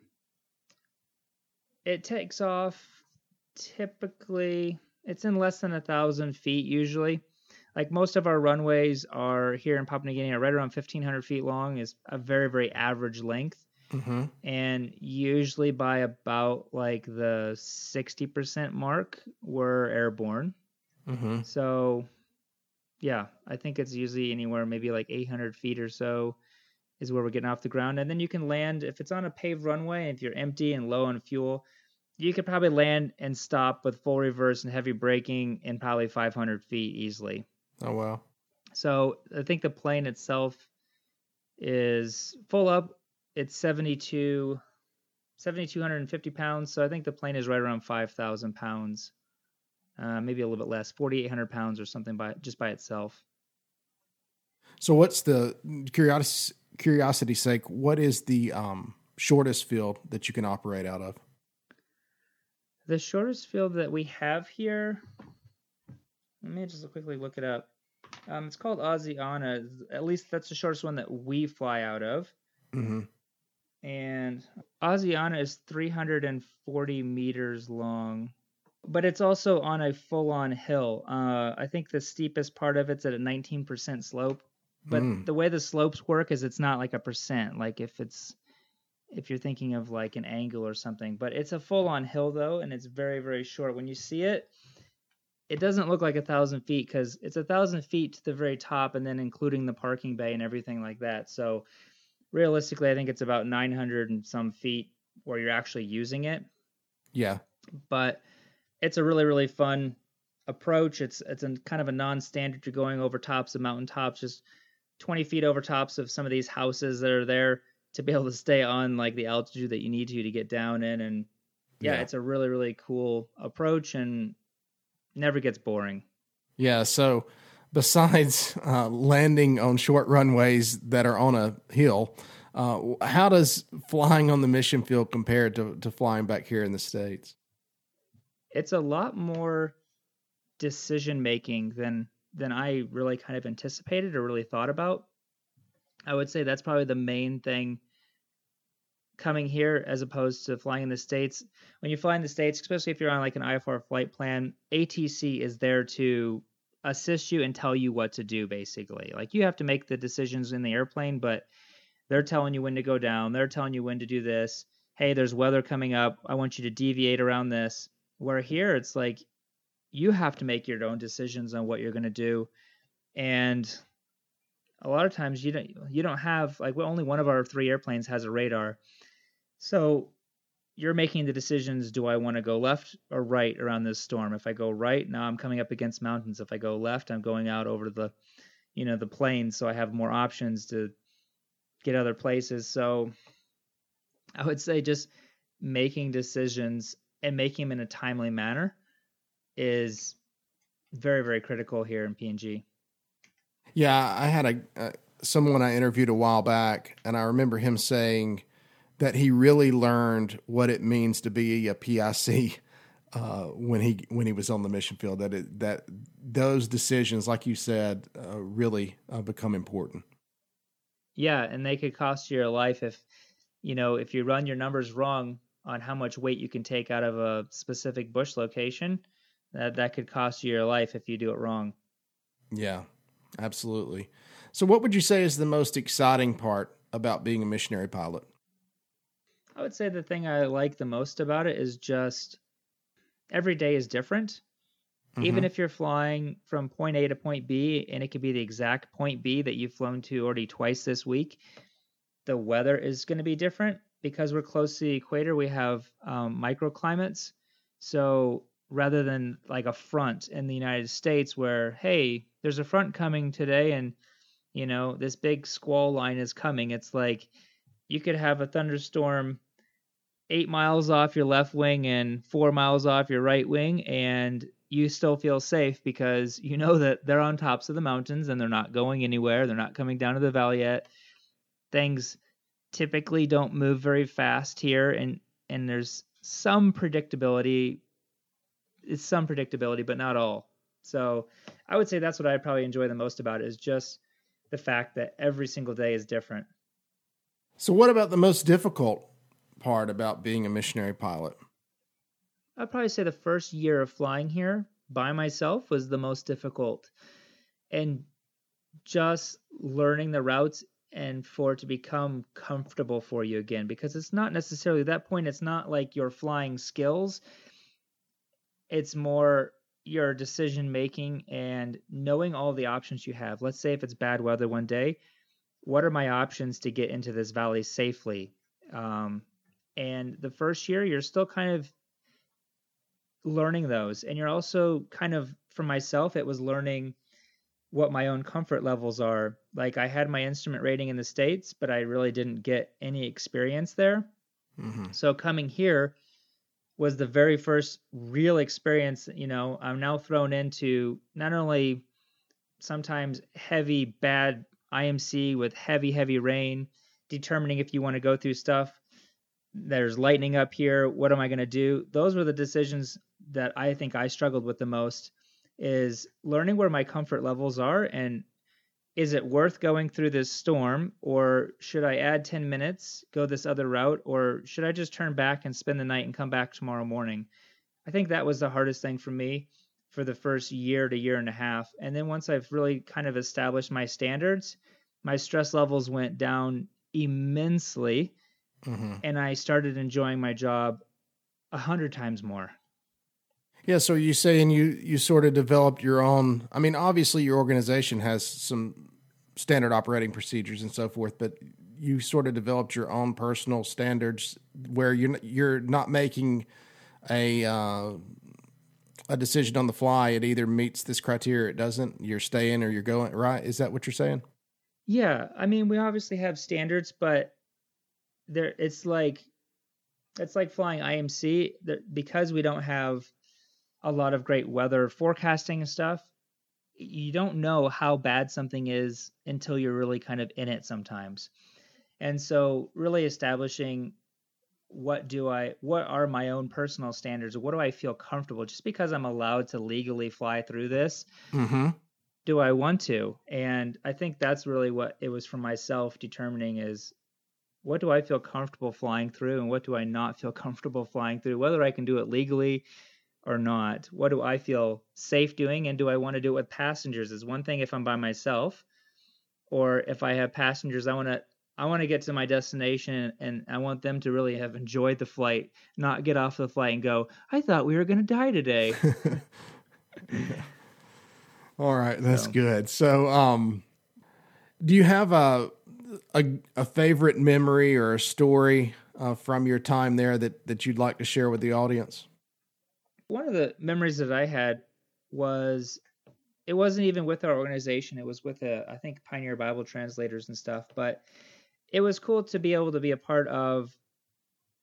Speaker 2: it takes off typically, it's in less than a thousand feet usually. Like most of our runways are here in Papua New Guinea are right around 1500 feet long, is a very, very average length
Speaker 3: mm-hmm.
Speaker 2: and usually by about like the 60% mark we're airborne
Speaker 3: mm-hmm.
Speaker 2: so yeah i think it's usually anywhere maybe like 800 feet or so is where we're getting off the ground and then you can land if it's on a paved runway and if you're empty and low on fuel you could probably land and stop with full reverse and heavy braking in probably 500 feet easily
Speaker 3: oh wow.
Speaker 2: So i think the plane itself is full up. It's 72 7250 pounds. So i think the plane is right around 5000 pounds uh, maybe a little bit less 4800 pounds or something by just by itself.
Speaker 3: So what's the curiosity curiosity sake what is the um, shortest field that you can operate out of?
Speaker 2: The shortest field that we have here let me just quickly look it up um, it's called Asiana. At least that's the shortest one that we fly out of.
Speaker 3: Mm-hmm
Speaker 2: and Asiana is 340 meters long, but it's also on a full-on hill. Uh, I think the steepest part of it's at a 19% slope, but mm. the way the slopes work is it's not like a percent. Like if it's if you're thinking of like an angle or something, but it's a full-on hill though, and it's very very short. When you see it, it doesn't look like a thousand feet because it's a thousand feet to the very top, and then including the parking bay and everything like that. So realistically, I think it's about 900 and some feet where you're actually using it.
Speaker 3: Yeah.
Speaker 2: But it's a really, really fun approach. It's it's a kind of a non-standard. You're going over tops of mountain tops, just 20 feet over tops of some of these houses that are there to be able to stay on like the altitude that you need to to get down in. And yeah, yeah. it's a really, really cool approach and never gets boring.
Speaker 3: Yeah. So besides uh, landing on short runways that are on a hill, uh, how does flying on the mission field compare to, to flying back here in the States?
Speaker 2: It's a lot more decision making than than I really kind of anticipated or really thought about. I would say that's probably the main thing coming here as opposed to flying in the states. When you fly in the states, especially if you're on like an IFR flight plan, ATC is there to assist you and tell you what to do basically. Like you have to make the decisions in the airplane but they're telling you when to go down. They're telling you when to do this. Hey there's weather coming up. I want you to deviate around this. Where here it's like you have to make your own decisions on what you're going to do. And a lot of times you don't you don't have like well, only one of our three airplanes has a radar so you're making the decisions do I want to go left or right around this storm? If I go right, now I'm coming up against mountains. If I go left, I'm going out over the you know the plains so I have more options to get other places. So I would say just making decisions and making them in a timely manner is very very critical here in PNG.
Speaker 3: Yeah, I had a uh, someone I interviewed a while back and I remember him saying that he really learned what it means to be a PIC uh, when he when he was on the mission field. That it, that those decisions, like you said, uh, really uh, become important.
Speaker 2: Yeah, and they could cost you your life if you know if you run your numbers wrong on how much weight you can take out of a specific bush location. That that could cost you your life if you do it wrong.
Speaker 3: Yeah, absolutely. So, what would you say is the most exciting part about being a missionary pilot?
Speaker 2: I would say the thing I like the most about it is just every day is different. Mm-hmm. Even if you're flying from point A to point B, and it could be the exact point B that you've flown to already twice this week, the weather is going to be different because we're close to the equator. We have um, microclimates. So rather than like a front in the United States where, hey, there's a front coming today and, you know, this big squall line is coming, it's like you could have a thunderstorm eight miles off your left wing and four miles off your right wing, and you still feel safe because you know that they're on tops of the mountains and they're not going anywhere. They're not coming down to the valley yet. Things typically don't move very fast here, and and there's some predictability. It's some predictability, but not all. So I would say that's what I probably enjoy the most about it is just the fact that every single day is different.
Speaker 3: So, what about the most difficult part about being a missionary pilot?
Speaker 2: I'd probably say the first year of flying here by myself was the most difficult. And just learning the routes and for it to become comfortable for you again because it's not necessarily that point it's not like your flying skills it's more your decision making and knowing all the options you have let's say if it's bad weather one day what are my options to get into this valley safely um, and the first year, you're still kind of learning those. And you're also kind of, for myself, it was learning what my own comfort levels are. Like I had my instrument rating in the States, but I really didn't get any experience there. Mm-hmm. So coming here was the very first real experience. You know, I'm now thrown into not only sometimes heavy, bad IMC with heavy, heavy rain, determining if you want to go through stuff. There's lightning up here. What am i going to do? Those were the decisions that i think i struggled with the most is learning where my comfort levels are and is it worth going through this storm or should i add 10 minutes go this other route or should i just turn back and spend the night and come back tomorrow morning? I think that was the hardest thing for me for the first year to year and a half and then once i've really kind of established my standards my stress levels went down immensely mm-hmm. and I started enjoying my job a hundred times more.
Speaker 3: Yeah, so you saying you you sort of developed your own. I mean, obviously your organization has some standard operating procedures and so forth, but you sort of developed your own personal standards where you're you're not making a uh, a decision on the fly. It either meets this criteria, it doesn't. You're staying or you're going. Right? Is that what you're saying?
Speaker 2: Yeah, I mean, we obviously have standards, but there it's like it's like flying IMC because we don't have a lot of great weather forecasting and stuff. You don't know how bad something is until you're really kind of in it sometimes. And so really establishing what do I what are my own personal standards? What do I feel comfortable just because I'm allowed to legally fly through this? Mm-hmm. Do I want to? And I think that's really what it was for myself determining is what do I feel comfortable flying through and what do I not feel comfortable flying through, whether I can do it legally or not. What do I feel safe doing and do I want to do it with passengers? Is one thing if I'm by myself or if I have passengers, I want to I want to get to my destination and I want them to really have enjoyed the flight, not get off the flight and go, I thought we were going to die today.
Speaker 3: All right, that's so. good. So, um, do you have a a, a favorite memory or a story uh, from your time there that, that you'd like to share with the audience?
Speaker 2: One of the memories that I had was it wasn't even with our organization. It was with a, I think Pioneer Bible translators and stuff. But it was cool to be able to be a part of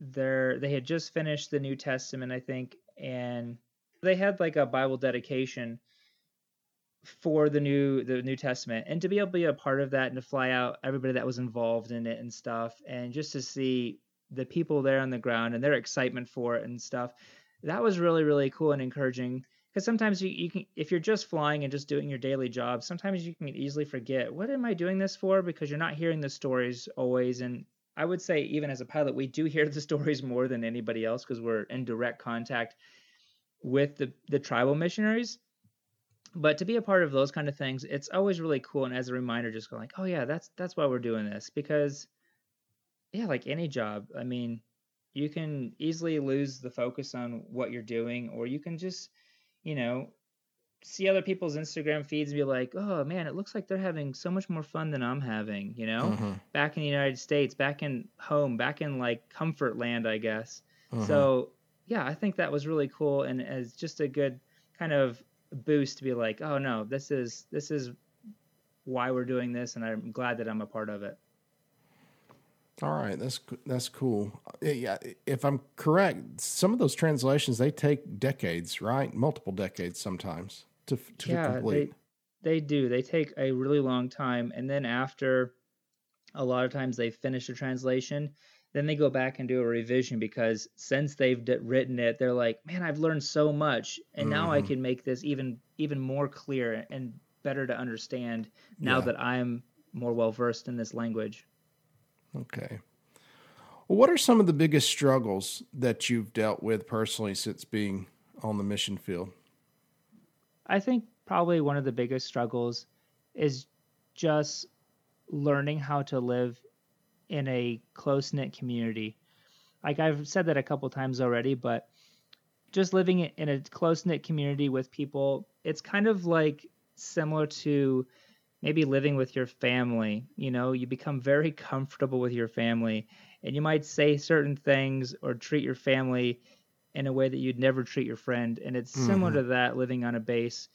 Speaker 2: their. They had just finished the New Testament, I think, and they had like a Bible dedication for the new the New Testament, and to be able to be a part of that and to fly out everybody that was involved in it and stuff, and just to see the people there on the ground and their excitement for it and stuff. that was really really cool and encouraging because sometimes you, you can if you're just flying and just doing your daily job sometimes you can easily forget what am i doing this for? because you're not hearing the stories always and i would say even as a pilot we do hear the stories more than anybody else because we're in direct contact with the the tribal missionaries. But to be a part of those kind of things it's always really cool and as a reminder just go like oh yeah that's that's why we're doing this. Because yeah like any job i mean you can easily lose the focus on what you're doing or you can just you know see other people's instagram feeds and be like oh man it looks like they're having so much more fun than i'm having you know
Speaker 3: Uh-huh.
Speaker 2: back in the united states back in home back in like comfort land i guess
Speaker 3: Uh-huh.
Speaker 2: so yeah i think that was really cool and as just a good kind of boost to be like oh no this is this is why we're doing this and i'm glad that i'm a part of it
Speaker 3: All right, that's that's cool. Yeah, if I'm correct, some of those translations they take decades, right? Multiple decades sometimes to to
Speaker 2: yeah
Speaker 3: complete.
Speaker 2: they they do they take a really long time and then after a lot of times they finish a translation then they go back and do a revision because since they've d- written it they're like man i've learned so much and now i
Speaker 3: Mhm.
Speaker 2: can make this even even more clear and better to understand now
Speaker 3: Yeah.
Speaker 2: that i'm more well versed in this language
Speaker 3: Okay. Well, what are some of the biggest struggles that you've dealt with personally since being on the mission field?
Speaker 2: I think probably one of the biggest struggles is just learning how to live in a close knit community. Like I've said that a couple times already, but just living in a close knit community with people, it's kind of like similar to maybe living with your family. You know, you become very comfortable with your family and you might say certain things or treat your family in a way that you'd never treat your friend. And it's similar
Speaker 3: Mhm.
Speaker 2: to that living on a base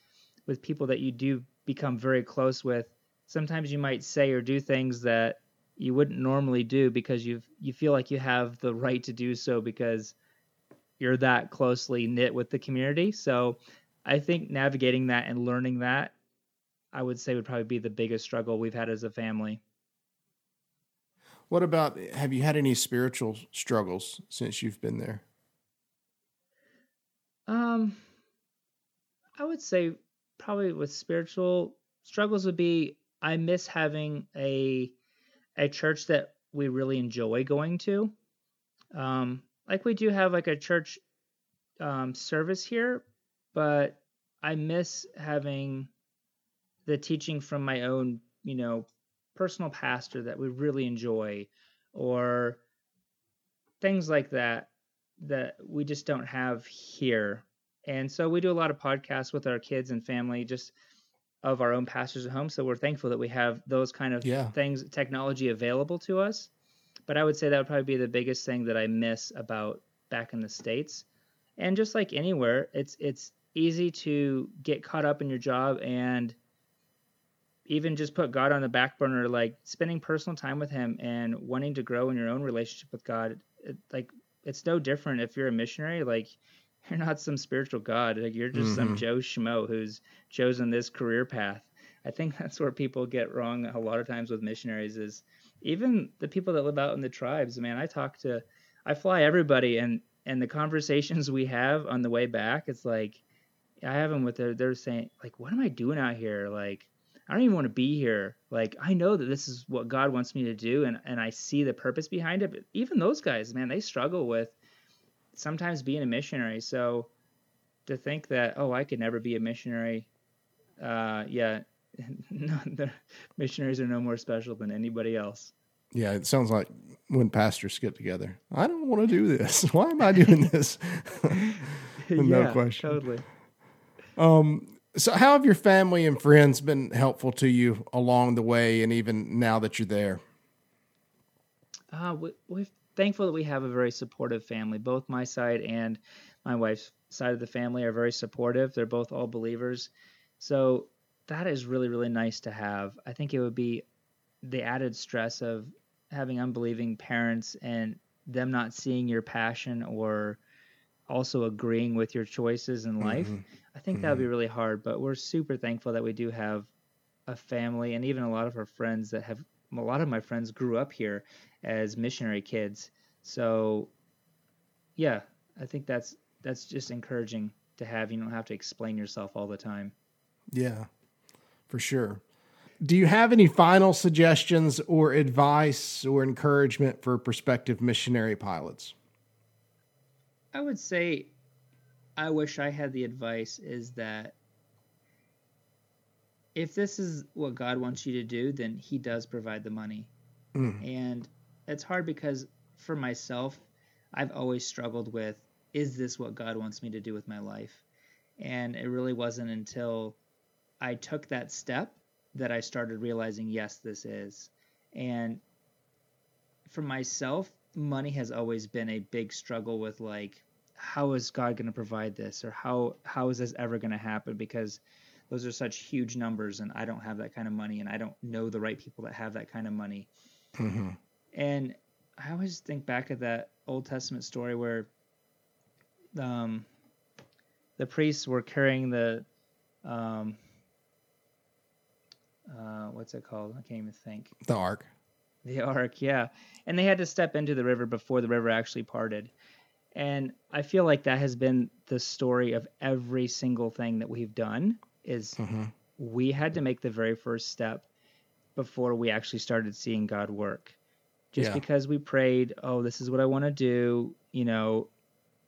Speaker 2: with people that you do become very close with. Sometimes you might say or do things that you wouldn't normally do because you you feel like you have the right to do so because you're that closely knit with the community. So I think navigating that and learning that I would say would probably be the biggest struggle we've had as a family.
Speaker 3: What about have you had any spiritual struggles since you've been there?
Speaker 2: Um, I would say probably with spiritual struggles would be I miss having a a church that we really enjoy going to. Um, like we do have like a church um, service here, but I miss having the teaching from my own, you know, personal pastor that we really enjoy, or things like that that we just don't have here. And so we do a lot of podcasts with our kids and family, just of our own pastors at home. So we're thankful that we have those kind of
Speaker 3: Yeah.
Speaker 2: things, technology available to us. But I would say that would probably be the biggest thing that I miss about back in the states. And just like anywhere, it's it's easy to get caught up in your job and even just put God on the back burner, like spending personal time with Him and wanting to grow in your own relationship with God. It, like it's no different if you're a missionary. Like you're not some spiritual god. Like you're just some
Speaker 3: Mhm.
Speaker 2: Joe Schmo who's chosen this career path. I think that's where people get wrong a lot of times with missionaries is even the people that live out in the tribes. Man, I talk to, I fly everybody, and and the conversations we have on the way back, it's like I have them with their, they're saying like, what am I doing out here? Like I don't even want to be here. Like I know that this is what God wants me to do, and and I see the purpose behind it. But even those guys, man, they struggle with sometimes being a missionary. So to think that oh, I could never be a missionary, uh, yeah, no, the missionaries are no more special than anybody else.
Speaker 3: Yeah, it sounds like when pastors get together. I don't want to do this. Why am I doing this? no
Speaker 2: yeah,
Speaker 3: question.
Speaker 2: totally.
Speaker 3: Um, so, how have your family and friends been helpful to you along the way, and even now that you're there?
Speaker 2: Uh, we, we're thankful that we have a very supportive family. Both my side and my wife's side of the family are very supportive. They're both all believers. So that is really, really nice to have. I think it would be the added stress of having unbelieving parents and them not seeing your passion or also agreeing with your choices in life.
Speaker 3: Mhm.
Speaker 2: I think that would be really hard, but we're super thankful that we do have a family and even a lot of our friends that have a lot of my friends grew up here as missionary kids. So yeah, I think that's that's just encouraging to have. You don't have to explain yourself all the time.
Speaker 3: Yeah, for sure. Do you have any final suggestions or advice or encouragement for prospective missionary pilots?
Speaker 2: I would say I wish I had the advice is that if this is what God wants you to do, then He does provide the money. Mm. And it's hard because for myself, I've always struggled with is this what God wants me to do with my life? And it really wasn't until I took that step that I started realizing, yes, this is. And for myself, money has always been a big struggle with like, how is God going to provide this, or how how is this ever going to happen? Because those are such huge numbers, and I don't have that kind of money, and I don't know the right people that have that kind of money. Mm-hmm. And I always think back of that Old Testament story where um, the priests were carrying the um, uh, what's it called? I can't even think.
Speaker 3: The ark.
Speaker 2: The ark, yeah. And they had to step into the river before the river actually parted. And I feel like that has been the story of every single thing that we've done is mm-hmm. we had to make the very first step before we actually started seeing God work. Just yeah. because we prayed, oh, this is what I want to do, you know,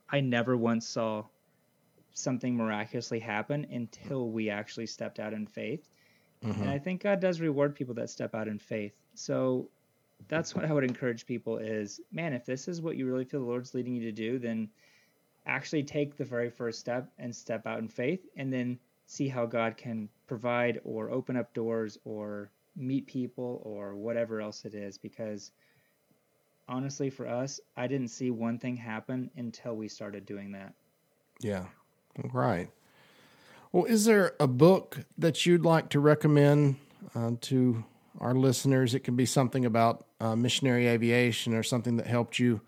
Speaker 2: I never once saw something miraculously happen until we actually stepped out in faith. Mm-hmm. And I think God does reward people that step out in faith. So that's what I would encourage people is, man, if this is what you really feel the Lord's leading you to do, then actually take the very first step and step out in faith and then see how God can provide or open up doors or meet people or whatever else it is. Because honestly for us i didn't see one thing happen until we started doing that.
Speaker 3: Yeah right. Well is there a book that you'd like to recommend uh, to our listeners it can be something about uh, missionary aviation or something that helped you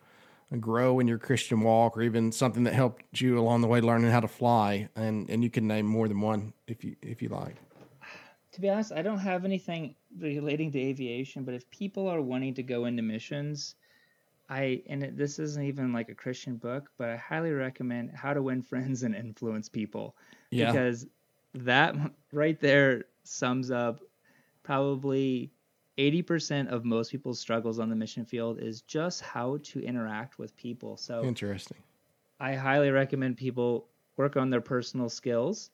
Speaker 3: grow in your christian walk or even something that helped you along the way learning how to fly and and you can name more than one if you if you like
Speaker 2: to be honest, I don't have anything relating to aviation, but if people are wanting to go into missions, I and it, this isn't even like a Christian book, but I highly recommend How to Win Friends and Influence People yeah. because that right there sums up probably 80% of most people's struggles on the mission field is just how to interact with people. So
Speaker 3: interesting.
Speaker 2: I highly recommend people work on their personal skills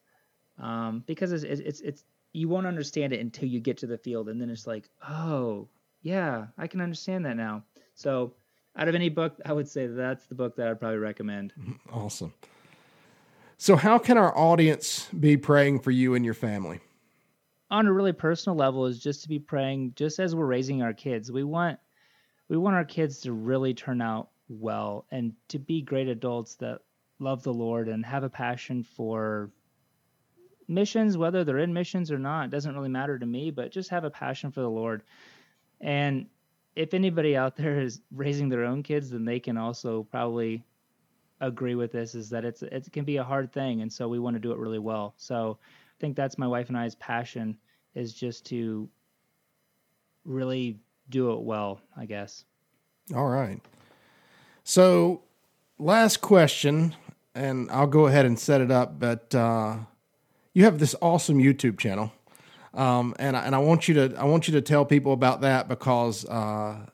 Speaker 2: um, because it's, it's, it's you won't understand it until you get to the field and then it's like oh yeah i can understand that now so out of any book i would say that's the book that i'd probably recommend
Speaker 3: awesome so how can our audience be praying for you and your family
Speaker 2: on a really personal level is just to be praying just as we're raising our kids we want we want our kids to really turn out well and to be great adults that love the lord and have a passion for missions, whether they're in missions or not, doesn't really matter to me, but just have a passion for the Lord. And if anybody out there is raising their own kids, then they can also probably agree with this is that it's it can be a hard thing and so we want to do it really well. So I think that's my wife and I's passion is just to really do it well, I guess.
Speaker 3: All right. So last question and I'll go ahead and set it up, but uh you have this awesome YouTube channel, um, and and I want you to I want you to tell people about that because uh,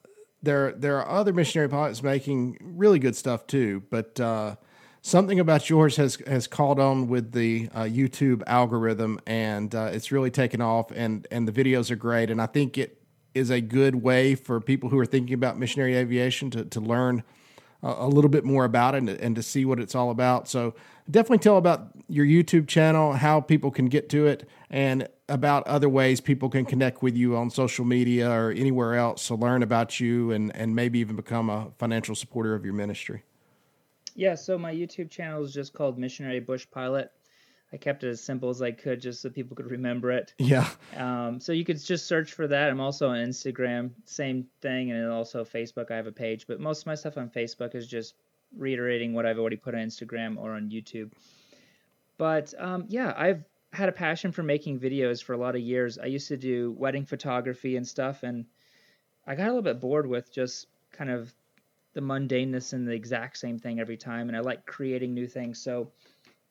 Speaker 3: there there are other missionary pilots making really good stuff too, but. Uh, something about yours has has called on with the uh, YouTube algorithm, and uh, it's really taken off. and And the videos are great, and I think it is a good way for people who are thinking about missionary aviation to to learn a little bit more about it and, and, to see what it's all about. So definitely tell about your YouTube channel, how people can get to it, and about other ways people can connect with you on social media or anywhere else to learn about you and, and maybe even become a financial supporter of your ministry.
Speaker 2: Yeah, so my YouTube channel is just called Missionary Bush Pilot. I kept it as simple as I could just so people could remember it.
Speaker 3: Yeah.
Speaker 2: Um, so you could just search for that. I'm also on Instagram, same thing, and also Facebook. I have a page, but most of my stuff on Facebook is just reiterating what I've already put on Instagram or on YouTube. But um, yeah, I've had a passion for making videos for a lot of years. I used to do wedding photography and stuff, and I got a little bit bored with just kind of the mundaneness and the exact same thing every time, and I like creating new things. So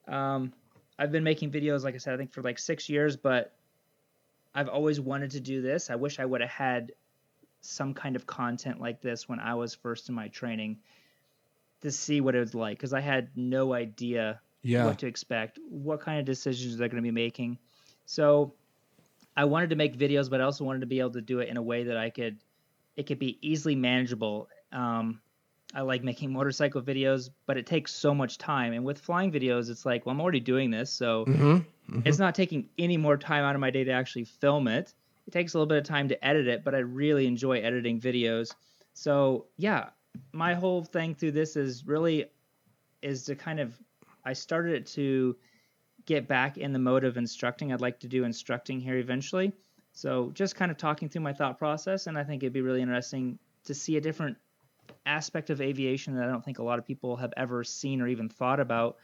Speaker 2: um, I've been making videos, like I said, I think for like six years, but I've always wanted to do this. I wish I would have had some kind of content like this when I was first in my training to see what it was like because I had no idea
Speaker 3: yeah.
Speaker 2: what to expect, what kind of decisions they're going to be making. So I wanted to make videos, but I also wanted to be able to do it in a way that I could, it could be easily manageable. Um, I like making motorcycle videos, but it takes so much time. And with flying videos, it's like, well, I'm already doing this, so
Speaker 3: mm-hmm. Mm-hmm.
Speaker 2: it's not taking any more time out of my day to actually film it. It takes a little bit of time to edit it, but I really enjoy editing videos. So yeah, my whole thing through this is really is to kind of I started it to get back in the mode of instructing. I'd like to do instructing here eventually. So just kind of talking through my thought process, and I think it'd be really interesting to see a different aspect of aviation that I don't think a lot of people have ever seen or even thought about.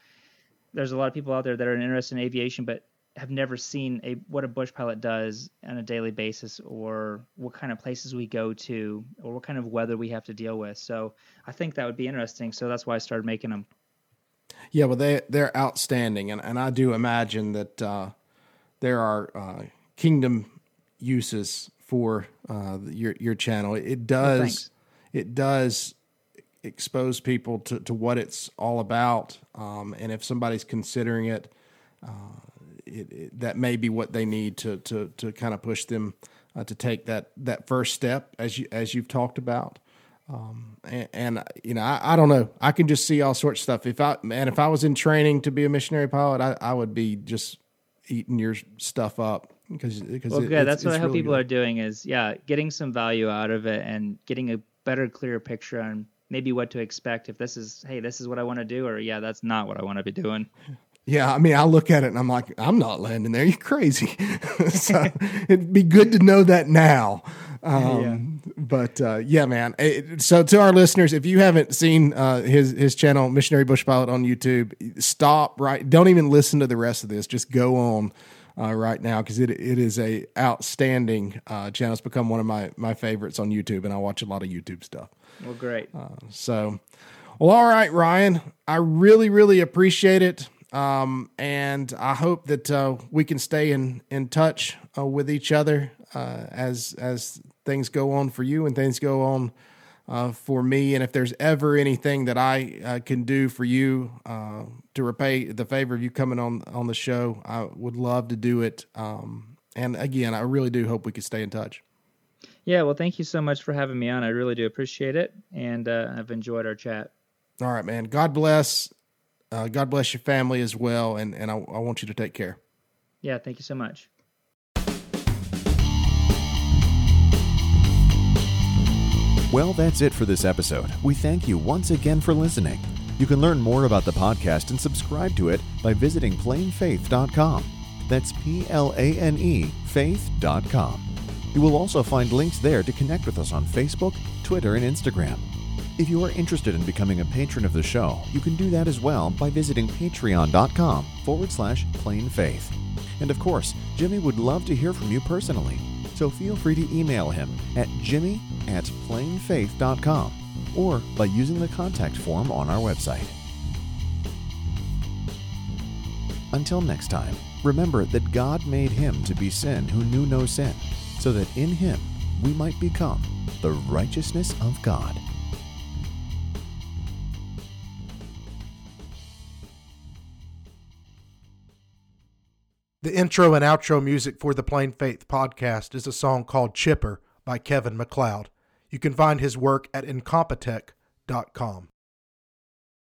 Speaker 2: There's a lot of people out there that are interested in aviation, but have never seen a what a bush pilot does on a daily basis, or what kind of places we go to, or what kind of weather we have to deal with. So I think that would be interesting. So that's why I started making them.
Speaker 3: Yeah, well, they they're outstanding, and and I do imagine that uh, there are uh, kingdom uses for uh, your your channel. It does it does expose people to, to what it's all about. Um, and if somebody's considering it, uh, it, it, that may be what they need to to to kind of push them uh, to take that that first step as you as you've talked about. Um, and, and, you know, I, I, don't know. I can just see all sorts of stuff. If I man, if I was in training to be a missionary pilot, I, I would be just eating your stuff up because because
Speaker 2: well, it, good. That's what I hope really people good. are doing is yeah, getting some value out of it and getting a better, clearer picture on maybe what to expect if this is hey, this is what I want to do, or yeah, that's not what I want to be doing.
Speaker 3: Yeah, I mean, I look at it and I'm like, I'm not landing there. You're crazy. so it'd be good to know that now. Um, yeah. But uh, yeah, man. It, so to our listeners, if you haven't seen uh, his his channel, Missionary Bush Pilot on YouTube, stop right. Don't even listen to the rest of this. Just go on uh, right now because it it is a outstanding uh, channel. It's become one of my my favorites on YouTube, and I watch a lot of YouTube stuff.
Speaker 2: Well, great.
Speaker 3: Uh, so, well, all right, Ryan. I really really appreciate it. Um, and I hope that uh, we can stay in in touch uh, with each other uh, as as things go on for you and things go on uh, for me. And if there's ever anything that I uh, can do for you uh, to repay the favor of you coming on on the show, I would love to do it. Um, and again, I really do hope we could stay in touch.
Speaker 2: Yeah, well, thank you so much for having me on. I really do appreciate it, and uh, I've enjoyed our chat.
Speaker 3: All right, man. God bless. Uh, God bless your family as well, and and I, I want you to take care.
Speaker 2: Yeah, thank you so much.
Speaker 1: Well, that's it for this episode. We thank you once again for listening. You can learn more about the podcast and subscribe to it by visiting planefaith.com. That's P L A N E faith.com. You will also find links there to connect with us on Facebook, Twitter, and Instagram. If you are interested in becoming a patron of the show, you can do that as well by visiting patreon.com forward slash planefaith. And of course, Jimmy would love to hear from you personally so feel free to email him at jimmy at planefaith.com or by using the contact form on our website. Until next time, remember that God made him to be sin who knew no sin, so that in him we might become the righteousness of God.
Speaker 3: The intro and outro music for the Plane Faith podcast is a song called Chipper by Kevin MacLeod. You can find his work at incompetech.com.